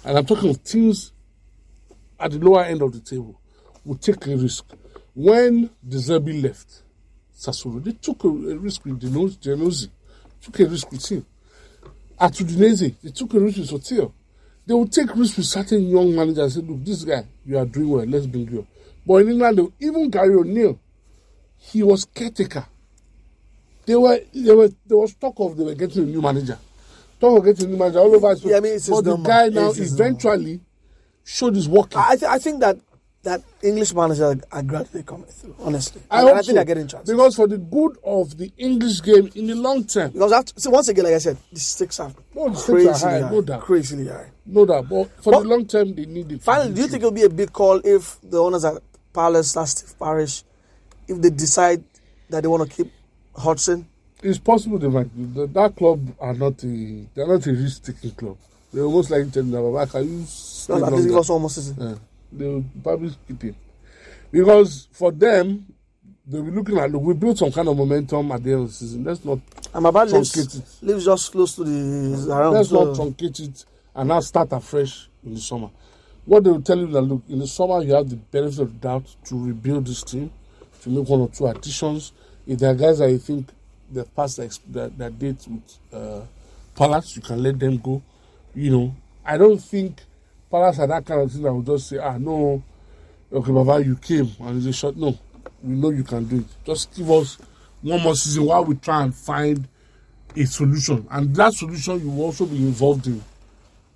and I'm talking of teams at the lower end of the table will take a risk. When De Zerbi left Sassuolo, they took a, a risk with Dionisi, took a risk with him. At Udinese, they took a risk with Sottil. They will take risks with certain young managers and say, look, this guy, you are doing well, let's bring you up. But in England, even Gary O'Neill, he was caretaker. They were, they were, there was talk of they were getting a new manager. Talk of getting a new manager all over. Yeah, I mean, it's but the number. guy now eventually showed his working. I, th- I think that that English managers are gradually coming through. Honestly, I hope I think so. they're getting chances. Because for the good of the English game in the long term, Because after, see, once again, like I said, the stakes are No, the crazily are high, high, no doubt. crazily high. no doubt. But for But- the long term, they need it. Finally, do you think it'll be a big call if the owners at Palace, Steve Parish, if they decide that they want to keep Hudson? it's possible they might? That, that club are not a they're not a risk taking club. They're almost like "Why can you stay At least give longer?" us one more season. Yeah, they will probably keep him because for them, they'll be looking at. Look, we built some kind of momentum at the end of the season. Let's not bad Truncate lives, it. lives just close to the around. let's so- not truncate it and now start afresh in the summer. What they will tell you that look in the summer you have the benefit of doubt to rebuild this team, to make one or two additions. If there are guys that you think passed their, ex- their, their date with uh, Palace, you can let them go. You know, I don't think Palace are that kind of thing that will just say, ah no, okay, Baba, you came and it's a shot. No, we know you can do it. Just give us one more season while we try and find a solution, and that solution you will also be involved in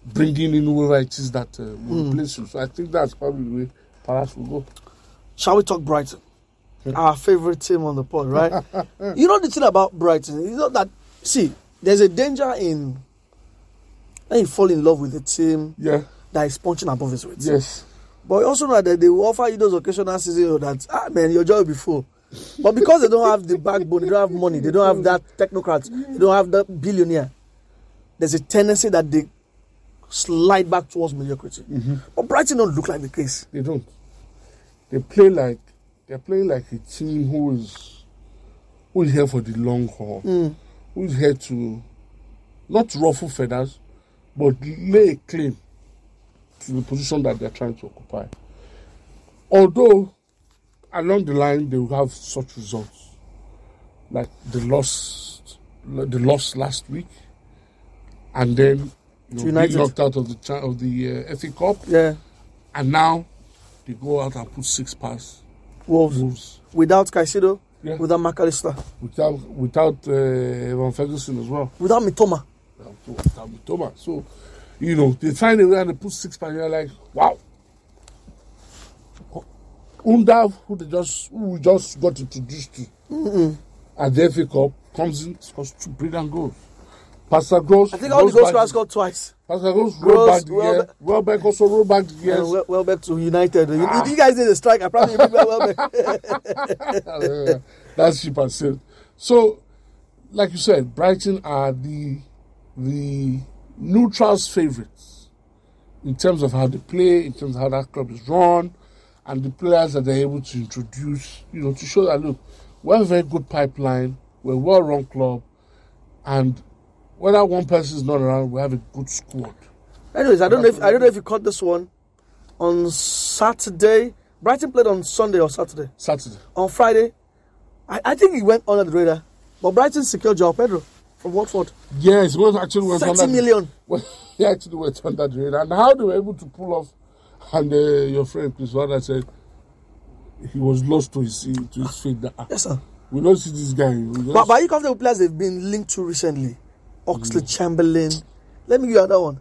bringing in whoever it is that uh, will replace you. So I think that's probably the way Palace will go. Shall we talk Brighton? [laughs] Our favorite team on the pod, right? you know the thing about Brighton, you know that see, there's a danger in when you fall in love with a team Yeah. that is punching above its weight. Yes. But also know that they will offer you those occasional seasons that ah man, your job will be full. But because they don't have the backbone, they don't have money, they don't have that technocrat, they don't have that billionaire. There's a tendency that they slide back towards mediocrity. But Brighton don't look like the case. They don't. They play like they're playing like a team who is who is here for the long haul. Who is here to not ruffle feathers, but lay a claim to the position that they're trying to occupy. Although along the line they will have such results, like the loss, the loss last week, and then you know, being knocked out of the of the uh, FA Cup, Yeah. and now they go out and put six past Wolves. Without Caicedo, Yeah. without McAllister, without without uh, Evan Ferguson as well. without Mitoma. Without Mitoma. So, you know, they find a way and they put six. You're like, wow. Undav, who they just who just got introduced to at the FA Cup, comes in, scores two brilliant goals. Pascal Gross. I think all the back- scorers scored twice. Pascal Gross Gross, rolled back the Welbeck- year. Welbeck also rolled back the Yeah. well, well back to United. You, you guys did a strike. I probably remember [laughs] well back. Uh, [laughs] That's cheap and said. So, like you said, Brighton are the the neutrals' favourites in terms of how they play, in terms of how that club is run, and the players that they're able to introduce. You know, to show that look, we have a very good pipeline, we're a well-run club, and whether one person is not around, we have a good squad. Anyways, I don't know if I don't know if you caught this one on Saturday. Brighton played on Sunday or Saturday. Saturday. On Friday, I, I think he went under the radar. But Brighton secured Joao Pedro from Watford. Yes, it was actually went 30 under million. Well, [laughs] he actually went under the radar. And how they were able to pull off, and uh, your friend Chris Wada said he was lost to his to his feet. Ah, Yes, sir. we don't see this guy. But, but are you comfortable with players they've been linked to recently? Oxlade-Chamberlain. Let me give you another one.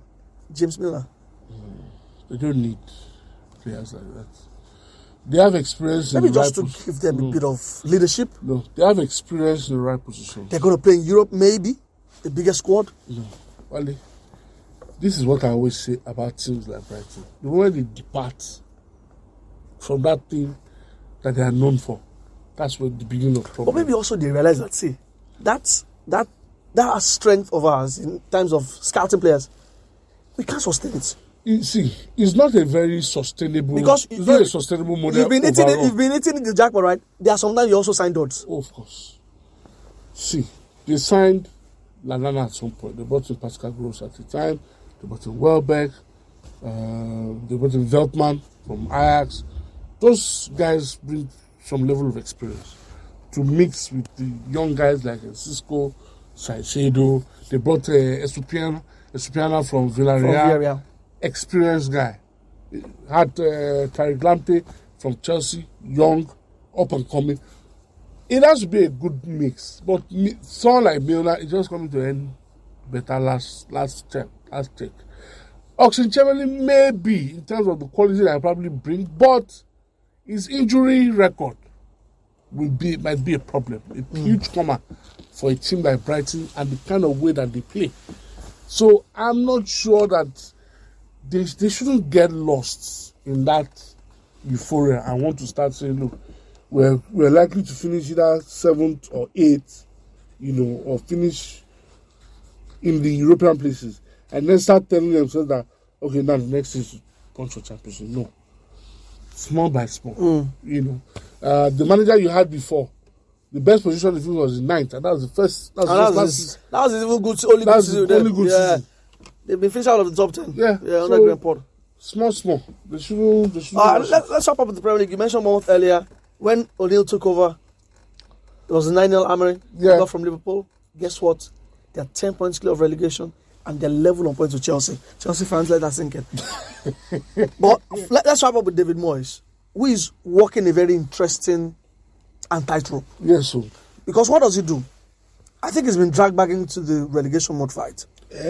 James Milner. Mm. they don't need players like that. They have experience in Maybe the just right to give them no, a bit of leadership. No, they have experience in the right position. They're going to play in Europe, maybe. The biggest squad. No, Wale, this is what I always say about teams like Brighton. The moment they depart from that thing that they are known for, that's where the beginning of problem. But maybe also they realize that, see, that's, that, that strength of ours in terms of scouting players, we can't sustain it. You see, it's not a very sustainable. Because it's not a sustainable model. You've been eating, overall. you've been eating the jackpot, right? There are sometimes you also sign dots. Oh, of course. See, they signed Lallana at some point. They brought in Pascal Gross at the time. They brought in Welbeck. Uh, they brought in Veltman from Ajax. Those guys bring some level of experience to mix with the young guys like Cisco, Caicedo. They brought uh, Estupiñán, Estupiñán from From Villarreal Villarreal. experienced guy. Had uh, Tariq Lamptey from Chelsea, young, up and coming. It has to be a good mix, but me- someone like Milner is just coming to end better last last check, last check. Oxlade-Chamberlain may be in terms of the quality that I probably bring, but his injury record will be might be a problem, a huge mm. comma for a team like Brighton and the kind of way that they play. So I'm not sure that they, they shouldn't get lost in that euphoria. I want to start saying, look, we're, we're likely to finish either seventh or eighth, you know, or finish in the European places. And then start telling themselves that, okay, now the next is to punch for championship. No. Small by small. Mm. You know. Uh, the manager you had before, the best position the field was in ninth, and that was the first. That was, And the that, first was his, that was his even good, only good season. the only good yeah. season. They've been finished out of the top 10. Yeah, Yeah, under so- Graham Potter. small, small. They shouldn't. They shouldn't. Uh, let, let's wrap up with the Premier League. You mentioned Bournemouth earlier. When O'Neill took over, it was a 9 0 Amorim. Yeah. Got from Liverpool. Guess what? They're 10 points clear of relegation and they're level on points with Chelsea. Chelsea fans, let that sink in. [laughs] but let, us wrap up with David Moyes, who is walking a very interesting and tightrope. Yes, so Because what does he do? I think he's been dragged back into the relegation mode fight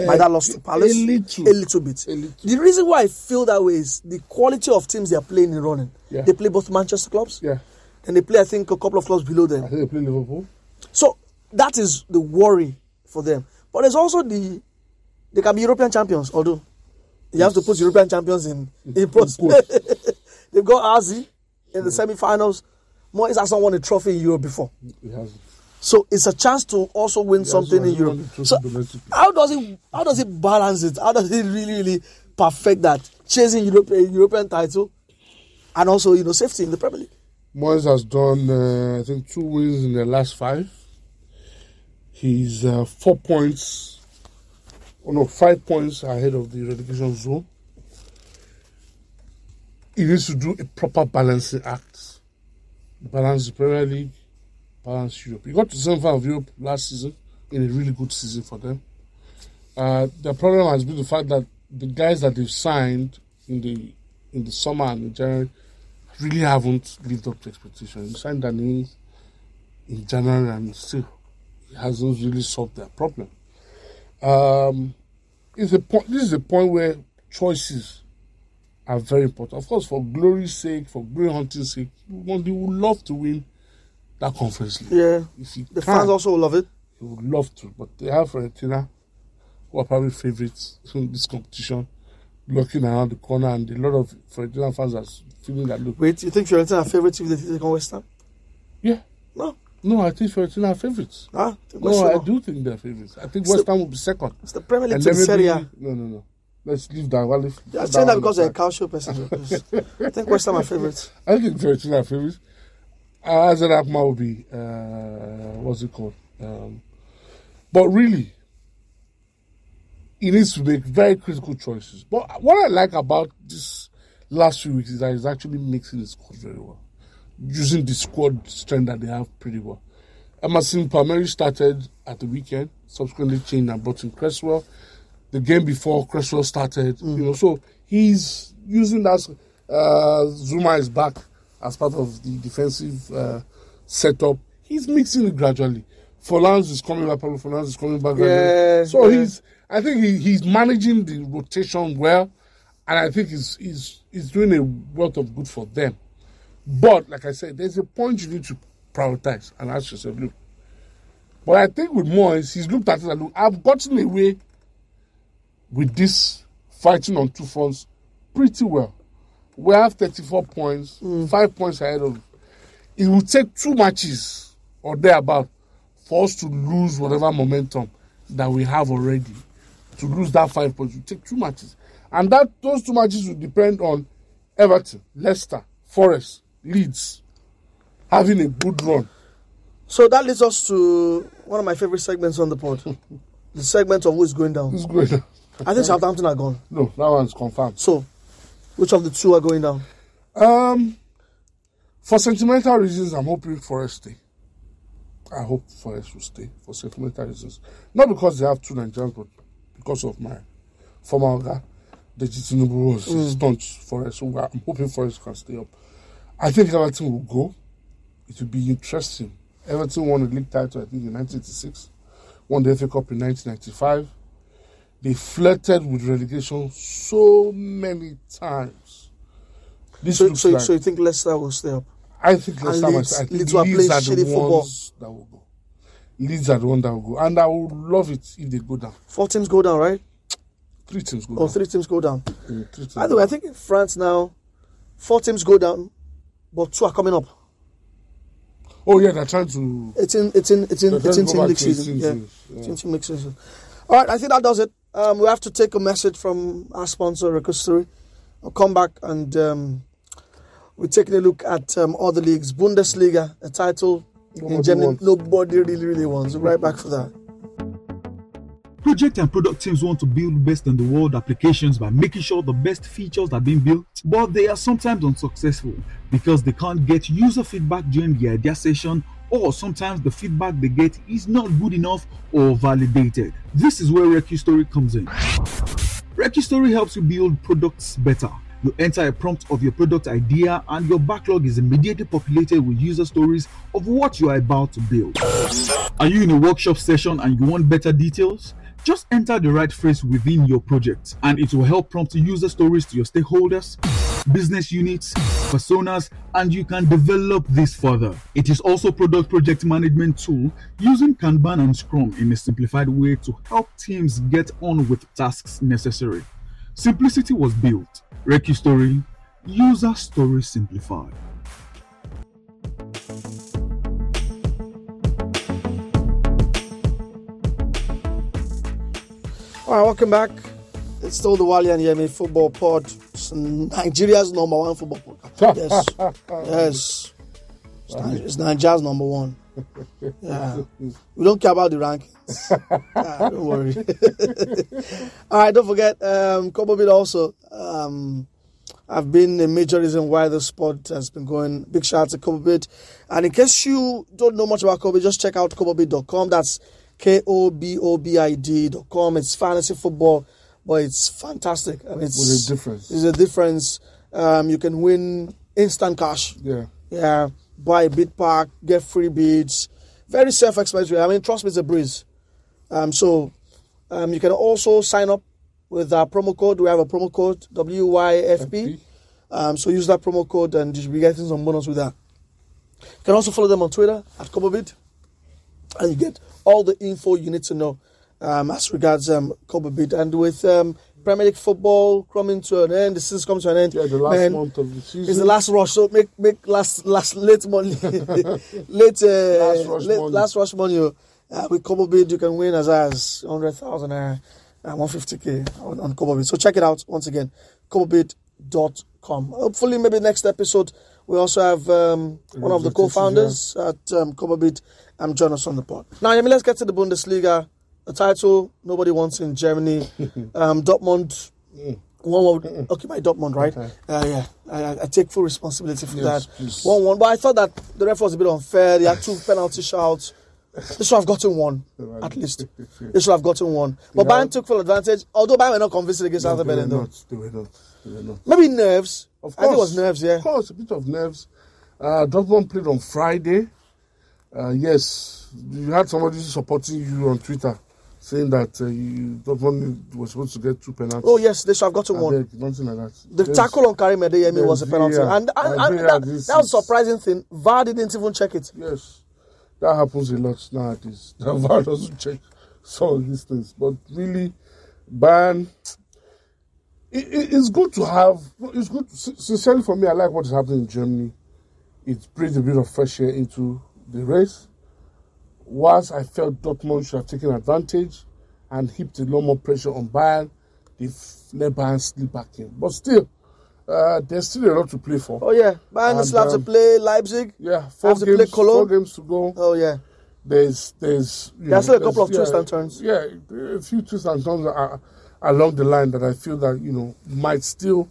by that loss to eh, Palace. a little. A little bit. A little. The reason why I feel that way is the quality of teams they are playing in running. Yeah. They play both Manchester clubs, yeah. and they play, I think, a couple of clubs below them. I think they play Liverpool. So that is the worry for them. But there's also the they can be European champions, although you have to put European champions in in prospect. [laughs] They've got AZ in the semi-finals. Moyes hasn't won a trophy in Europe before. So it's a chance to also win something in Europe. So how does it how does it balance it? How does it really really perfect that chasing Europe, European title and also you know safety in the Premier League? Moyes has done, uh, I think, two wins in the last five. He's uh, four points, oh no, five points ahead of the relegation zone. He needs to do a proper balancing act. Balance the Premier League, balance Europe. He got to final of Europe last season in a really good season for them. Uh, the problem has been the fact that the guys that they've signed in the in the summer and in January really haven't lived up to expectations. You signed Danny in January and still it hasn't really solved their problem. Um, it's a point. This is a point where choices are very important. Of course, for glory's sake, for glory hunting's sake, you would love to win that conference league. Yeah, If the can, fans also love it. you would love to, but they have Fiorentina, who are probably favourites in this competition, looking around the corner, and a lot of Fiorentina fans are feeling that look. Wait, you think Fiorentina are favourites if they take on West Ham? Yeah, No, no, I think Fiorentina are favourites. ah, No, I do think they're favourites. I think So- West Ham will be second. It's the Premier League And to the Serie A. no, no, no. Let's leave that one. Leave, I'm leave saying that because they're a cow show person. [laughs] I think West Ham are favourites. I think Fiorentina are favourites. Uh, AZ Alkmaar will be, uh, what's it called? Um, but really, he needs to make very critical choices. But what I like about this last few weeks is that he's actually mixing his squad very well, using the squad strength that they have pretty well. Emerson Palmieri started at the weekend, subsequently changed and brought in Cresswell. The game before Cresswell started, you know, so he's using that. Uh, Zouma is back as part of the defensive uh, setup. He's mixing it gradually. Fornals is coming back. Pablo Fornals is coming back. Yeah, so yeah. he's. I think he, he's managing the rotation well, and I think he's he's he's doing a lot of good for them. But like I said, there's a point you need to prioritize and ask yourself, look. But I think with Moyes, he's looked at it and look, I've gotten away with this fighting on two fronts pretty well. We have 34 points, mm. five points ahead of. It will take two matches or thereabout for us to lose whatever momentum that we have already. To lose that five points, it will take two matches, and that those two matches will depend on Everton, Leicester, Forest, Leeds having a good run. So that leads us to one of my favourite segments on the pod. [laughs] the segment of who is going down. Who's going? I think Southampton are gone. No, that one's confirmed. So, which of the two are going down? Um, for sentimental reasons, I'm hoping Forest stay. I hope Forest will stay for sentimental reasons, not because they have two Nigerians, but because of my former guy, Deji Tinubu was mm. staunch Forest. So I'm hoping Forest can stay up. I think Everton will go. It will be interesting. Everton won the league title, I think, in 1986. Won the FA Cup in 1995. They flirted with relegation so many times. This So, so, like, so you think Leicester will stay up? I think Leicester And. Leeds- I think Leeds Leeds are the shitty football. ones that will go. Leeds are the one that will go, and I would love it if they go down. Four teams go down, right? Three teams go Or down. three teams go down. Teams By the way, I think in France now, four teams go down, but two are coming up. Oh yeah, they're trying to. It's in it's in it's in it's in team league season. Yeah. yeah. It's in team league season. All right, I think that does it. Um, we have to take a message from our sponsor, Recovery. I'll come back and um, we're taking a look at um, other leagues. Bundesliga, a title in Nobody Germany wants. nobody really really wants. We'll be right back for that. Project and product teams want to build best in the world applications by making sure the best features are being built, but they are sometimes unsuccessful because they can't get user feedback during the idea session, or sometimes the feedback they get is not good enough or validated. This is where RecuStory comes in. RecuStory helps you build products better. You enter a prompt of your product idea, and your backlog is immediately populated with user stories of what you are about to build. Are you in a workshop session and you want better details? Just enter the right phrase within your project and it will help prompt user stories to your stakeholders, business units, personas, and you can develop this further. It is also product project management tool using Kanban and Scrum in a simplified way to help teams get on with tasks necessary. Simplicity was built. RecuStory, User Story Simplified. All right, welcome back. It's still the Wale and Yemi Football Pod. It's Nigeria's number one football podcast. yes, [laughs] yes. It's, Ni- it's Nigeria's number one. Yeah, we don't care about the rankings. [laughs] Ah, don't worry. [laughs] All right, don't forget, um, Kobobit also. Um, I've been a major reason why the sport has been going. Big shout out to Kobobit. And in case you don't know much about Kobobit, just check out kobobit.com. That's K O B O B I D.com. It's fantasy football, but it's fantastic. I mean, it's With a difference. There's a difference. Um, you can win instant cash. Yeah. Yeah, buy a bid pack, get free bids. Very self-explanatory. I mean, trust me, it's a breeze. Um, so um, you can also sign up with our promo code. We have a promo code WYFP. Um, so use that promo code and you should be getting some bonus with that. You can also follow them on Twitter at Kobobit, and you get all the info you need to know um, as regards um, Kobobit. And with um, Premier League football coming to an end, the season's coming to an end. Yeah, the last man, month of the season. it's the last rush, so make make last last late money, [laughs] late uh, Last rush late, money. last rush money. oh. Uh, with Bid, you can win as high as hundred thousand naira and one fifty k on, on Bid. So check it out once again, kobobid.com. Hopefully, maybe next episode we also have um, one of the co-founders at um, Bid. I'm join us on the pod. Now, Yemi, let's get to the Bundesliga. The title nobody wants in Germany. [laughs] um, Dortmund one one okay my Dortmund right Okay. uh, yeah I, I- I take full responsibility for Yes, that please. one one but I thought that the ref was a bit unfair they had two [laughs] penalty shouts they should have gotten one at least [laughs] they should have gotten one but Yeah. Bayern took full advantage although Bayern were not convincing against No, were Berlin though not. They were not. They were not. maybe nerves Of I think it course. was nerves yeah Of course, a bit of nerves. Uh, Dortmund played on Friday. Uh, yes, you had somebody supporting you on Twitter saying that uh, you, Dortmund was supposed to get two penalties. oh yes they should have gotten I one beg, nothing like that. the There's- tackle on Karim Adeyemi was a penalty VAR. and, and, and that, that was is- surprising thing VAR didn't even check it Yes, that happens a lot nowadays. [laughs] The VAR doesn't check some of these things, but really. It, it- it's good to have. It's good. Sincerely, for me, I like what is happening in Germany. It brings a bit of fresh air into the race. Whilst I felt Dortmund should have taken advantage and heaped a lot more pressure on Bayern, they've let Bayern slip back in. But still, uh, there's still a lot to play for. oh yeah Bayern And, still have to um, play Leipzig Yeah, four have to play games, four Cologne. games to go oh yeah there's there's you There's still a couple of twists and turns. Yeah, a few twists and turns are, along the line that I feel that you know might still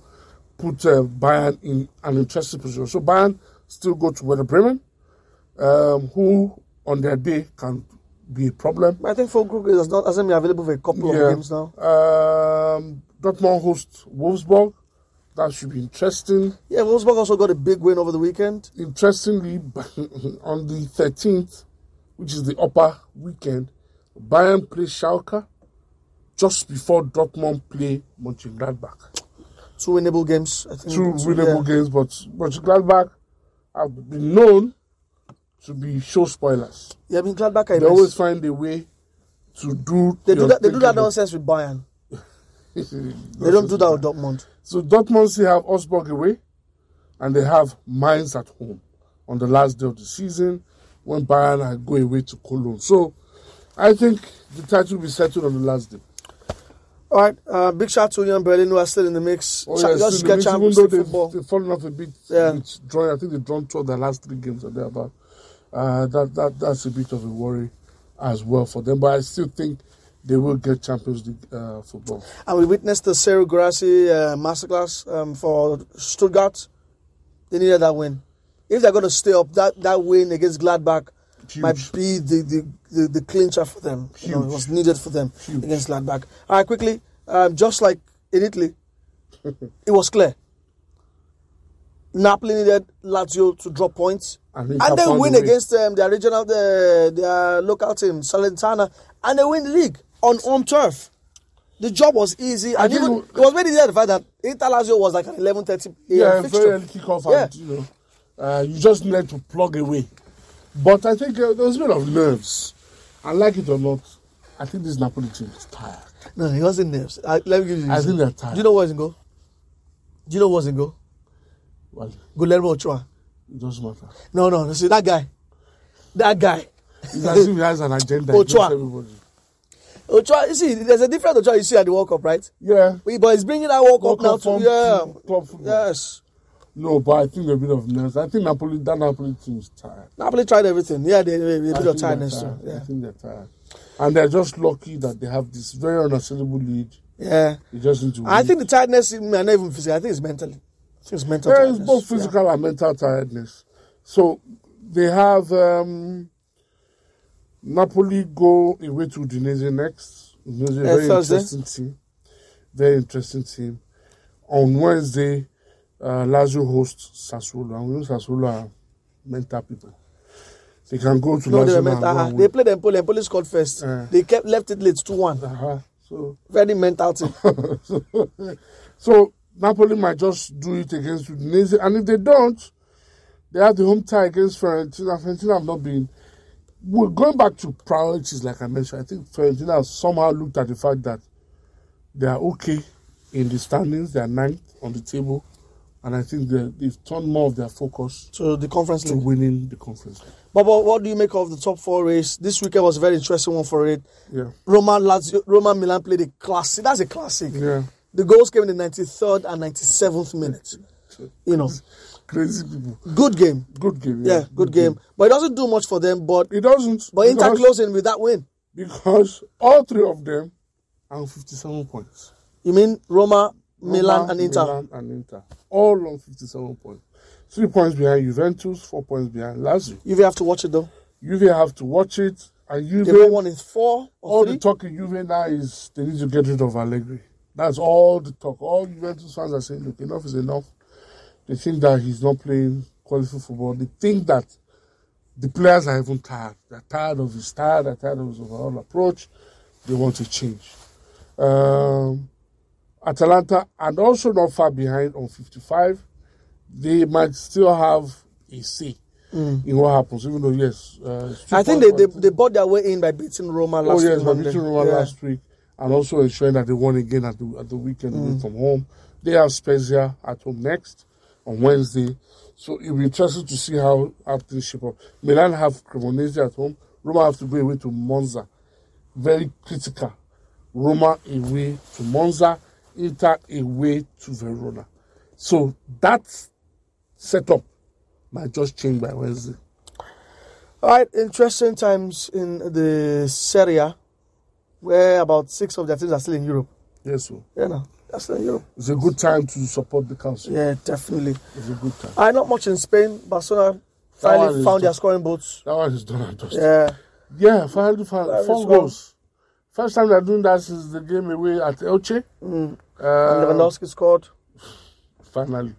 put uh, Bayern in an interesting position. So Bayern still go to Werder Bremen, um, who on their day can be a problem. I think Füllkrug is not hasn't been available for a couple Yeah. of games now. Um, Dortmund host Wolfsburg. That should be interesting. Yeah, Wolfsburg also got a big win over the weekend. Interestingly, [laughs] on the 13th, which is the upper weekend, Bayern play Schalke just before Dortmund play Mönchengladbach. Two winnable games. I think. Two So, winnable yeah. games, but Mönchengladbach have been known to be show spoilers. Yeah, I mean Gladbach. I They always find a way to do. they do that. They do that nonsense with Bayern. [laughs] They don't do that with Dortmund. So Dortmund still have Augsburg away, and they have Mainz at home on the last day of the season when Bayern are go away to Cologne. So I think the title will be settled on the last day. All right. Uh, big shout to Union Berlin who are still in the mix. Oh, yes, just get mix, even though they've, they've fallen off a bit Yeah. drawing. I think they've drawn two of their last three games or thereabout. Uh, that that that's a bit of a worry as well for them. But I still think they will get Champions League uh, football. And we witnessed the Serhou Guirassy uh, masterclass um, for Stuttgart. They needed that win. If they're going to stay up, that, that win against Gladbach Huge. might be the, the, the, the clincher for them. You know, it was needed for them Huge. against Gladbach. All right, quickly, um, just like in Italy, [laughs] it was clear. Napoli needed Lazio to drop points. And And, they win way. against um, their regional, the, their local team, Salernitana, and they win the league on home turf. The job was easy, and even it it was very easy the fact that Inter Lazio was like an 11:30 a.m. yeah, fixture. very early kickoff, and you know, uh, you just need to plug away. But I think uh, there was a bit of nerves, I like it or not, I think this Napoli team is tired. No, he wasn't nerves. I, let me give you. I this. think they're tired. Do you know what's in goal? Do you know what's in goal? Well, Guillermo Ochoa. It doesn't matter. No, no, see that guy. That guy. It's as if he has an agenda Ochoa. Ochoa, you see, there's a different Ochoa you see at the World Cup, right? Yeah. We, but he's bringing that World World Cup now Cup to form yeah, to club football. yes. No, but I think a bit of nerves. I think Napoli, that Napoli team is tired. Napoli tried everything. Yeah, they, they, they I a think tiredness they're too. tired. I Yeah, think they're tired. And they're just lucky that they have this very unassailable lead. yeah. They just need to I win. think the tiredness is not even physical. I think it's mentally. It's mental. Yeah, it's both physical and mental tiredness. So they have um, Napoli go away to Udinese next. Udinese, Yeah, very Thursday. interesting team. Very interesting team. On Wednesday, uh, Lazio hosts Sassuolo. And we know Sassuolo are mental people. They can go to No, they Lazio and mental. and They played Empoli. Empoli scored first. Yeah. They kept left it late two one. Uh-huh. So Very mental team. [laughs] so Napoli might just do it against Udinese, and if they don't, they have the home tie against Fiorentina. Fiorentina have not been. We're going back to priorities, like I mentioned. I think Fiorentina has somehow looked at the fact that they are okay in the standings. They are ninth on the table, and I think they, they've turned more of their focus to the conference to league. winning the conference. League. But, but what do you make of the top four race? This weekend was a very interesting one for it. Yeah, Roman Lazio, Roma Milan played a classic. That's a classic. yeah. The goals came in the 93rd and 97th minute. You know, Crazy people. good game. Good game. Yeah, good game. But it doesn't do much for them. But It doesn't. but Inter closing with that win. because all three of them are 57 points. You mean Roma, Milan, and Inter? Milan and Inter. All on 57 points. Three points behind Juventus, four points behind Lazio. You have to watch it though. Juve have to watch it, and Juve, They won one in four or all three. the talking Juve now is they need to get rid of Allegri. That's all the talk. All Juventus fans are saying, look, enough is enough. They think that he's not playing quality football. They think that the players are even tired. They're tired of his style, they're tired of his overall approach. They want to change. Um, Atalanta, and also not far behind on 55, they might still have a say in what happens, even though, yes. Uh, Mm. I think they, they they bought their way in by beating Roma last week. Oh yes, week. by beating Roma Yeah. last week, and also ensuring that they won again at the at the weekend Mm. away from home. They have Spezia at home next on Wednesday, so it'll be interesting to see how how things shape up. Milan have Cremonese at home. Roma have to go away to Monza, very critical. Roma away to Monza, Inter away to Verona. So that setup might just change by Wednesday. All right, interesting times in the Serie A, where about six of their teams are still in Europe. Yes, so Yeah, no, still in Europe. it's a good time to support the council. Yeah, definitely. It's a good time. Right, not much in Spain. Barcelona finally is found their scoring boots. That one is done and dusted. Yeah, Yeah, finally, finally four goals. First time they're doing that since the game away at Elche. and Uh, Lewandowski scored. finally.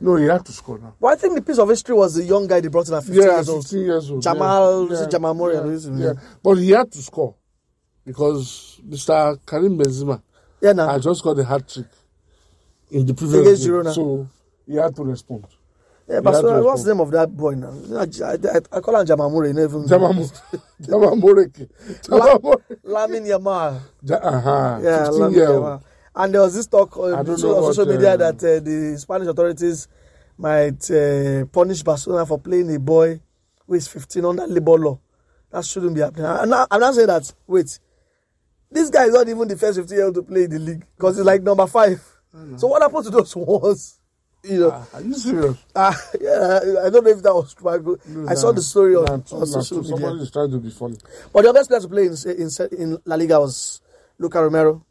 No, he had to score now. But I think the piece of history was the young guy they brought in at 15 Yeah, years old. 15 years old. Jamal- yeah. is Jamal Murray? Yeah, yeah. But he had to score because Mr. Karim Benzema Yeah, now. had just got a hat trick in the previous Against game. Girona. So he had to respond. Yeah, Barcelona, to what's the name of that boy now? I, I, I call him Jamal Murray. Never. Moreke. Jamal Moreke. [laughs] [laughs] Lamin Yamal. Ja- uh-huh. Yeah, 15 Lamine year Yamal. And there was this talk on, so- on what, social media uh, that uh, the Spanish authorities might uh, punish Barcelona for playing a boy who is 15 under labor law. That shouldn't be happening. I'm not, I'm not saying that. Wait, this guy is not even the first 15 year old to play in the league because he's like number five. So what happened to those [laughs] ones? You know, Ah, Are you serious? ah, yeah, I don't know if that was true. I go- I saw the story on, Nah, on social media. Somebody is trying to be funny. But the best player to play in, in, in La Liga was Luka Romero,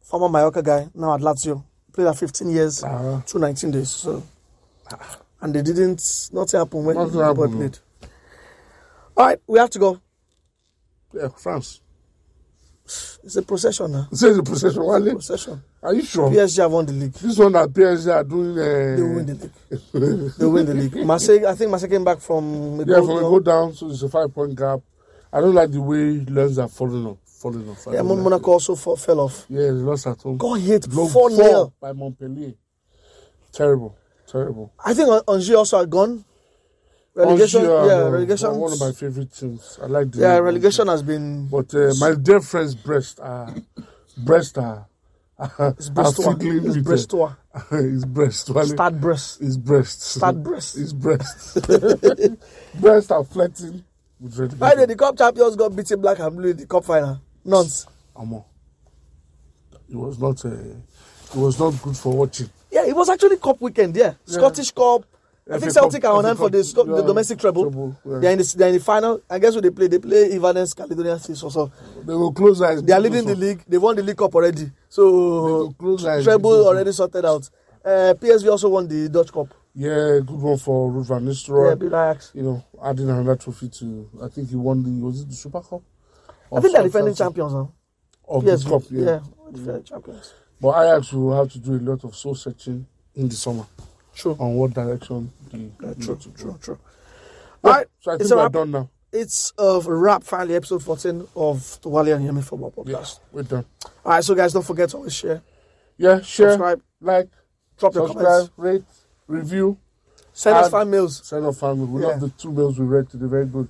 former Mallorca guy, now at Lazio. Played at 15 years, Ah. two 19 days. So, and they didn't, nothing happened when Nothing the boy happened, no. All right, we have to go. Yeah, France. It's a procession now. Say a procession. Wale. Procession. Are you sure? PSG have won the league. This one that PSG are doing. They win Uh, the league. [laughs] they win the league. Marseille, I think Marseille came back from a yeah, from a go down, so it's a five point gap. I don't like the way Lens are falling off. Falling off. I Yeah, don't Mon- like Monaco also fa- fell off. Yeah, they lost at home. Got hit Blown 4 0. by Montpellier. Terrible. Terrible. I think An- Angers also had gone. Relegation, Angers yeah, uh, relegation. One of my favorite teams. I like the Yeah, relegation has been. But uh, my dear friends, Brest are Brest are, It's [laughs] Bristol. It's Bristol. [laughs] It's breast. Wale. Start breast. His breast. Start breast. His breast. [laughs] breast are flirting with relegation. Why did the cup champions got beaten black and blue in the cup final? Nonce. Amo. It was not. Uh, it was not good for watching. Yeah, it was actually cup weekend. Yeah, Scottish Cup. I think Celtic are on hand for the, Sco- the yeah, domestic treble. treble, yeah. They're in the they're in the final. And guess who they play? They play Evanescence Caledonian Seas also. They will close eyes. They are leading the league. They won the league cup already. So close treble already sorted out. Uh, PSV also won the Dutch Cup. Yeah, good one for Ruud van Yeah, Nistelrooy. beat Ajax. you know, adding another trophy to. I think he won the. Was it the Super Cup? I think they're defending champions now. Of the PSV. cup, yeah. yeah, defending champions. But Ajax will have to do a lot of soul searching in the summer True. on what direction the. The- true, true, true. Yeah, All right, So I think we're done now. It's a wrap. Finally, episode fourteen of the Wally and Yemi Football Podcast. Yes, we're done. All right, so guys, don't forget to always share, Yeah, share, subscribe, like, drop your subscribe, comments, rate, review. send us fan mails. Send off mails. We Yeah. love the two mails we read today. Very good,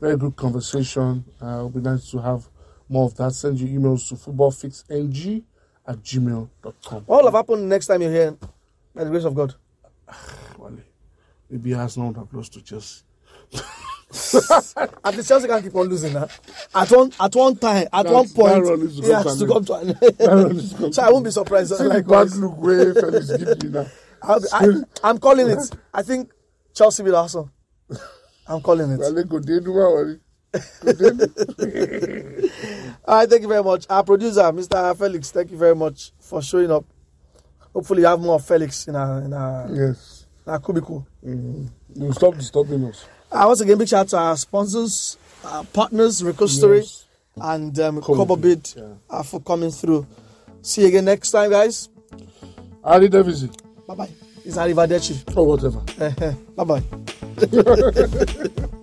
very good conversation. Uh, it'll be nice to have more of that. Send your emails to footballfixng at gmail.com. What will have happened next time you're here? By the grace of God. [sighs] Wale, Maybe Arsenal would have lost to Chelsea. [laughs] At least Chelsea can keep on losing now. At one at one time, at That- one point, he has to come to an end. [laughs] so I won't be surprised. See Likewise. bad look way Felix give you now. [laughs] I, I'm calling it. I think Chelsea will also. I'm calling it. Wale, go dey do my worry. Go dey do. All right, thank you very much. Our producer, Mr. Felix, thank you very much for showing up. Hopefully, you have more Felix in our in our, Yes. in our cubicle. You stop disturbing us. Uh, once again, big shout out to our sponsors, our partners, RecuStory Yes. and um, Cover Cover Bid, Bid yeah. uh, for coming through. See you again next time, guys. Ari Davisi. Bye bye. It's Arrivederci. Or whatever. [laughs] bye bye. [laughs]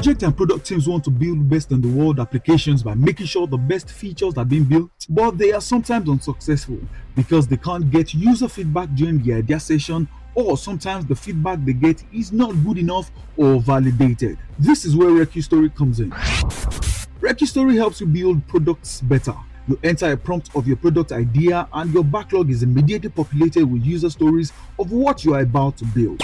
Project and product teams want to build best in the world applications by making sure the best features are being built, but they are sometimes unsuccessful because they can't get user feedback during the idea session, or sometimes the feedback they get is not good enough or validated. This is where RecuStory comes in. RecuStory helps you build products better. You enter a prompt of your product idea, and your backlog is immediately populated with user stories of what you are about to build.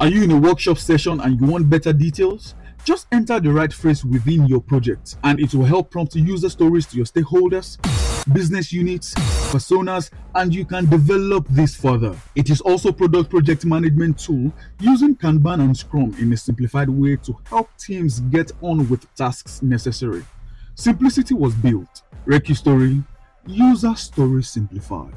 Are you in a workshop session and you want better details? Just enter the right phrase within your project, and it will help prompt user stories to your stakeholders, business units, personas, and you can develop this further. It is also product project management tool using Kanban and Scrum in a simplified way to help teams get on with tasks necessary. Simplicity was built. RecuStory, user story simplified.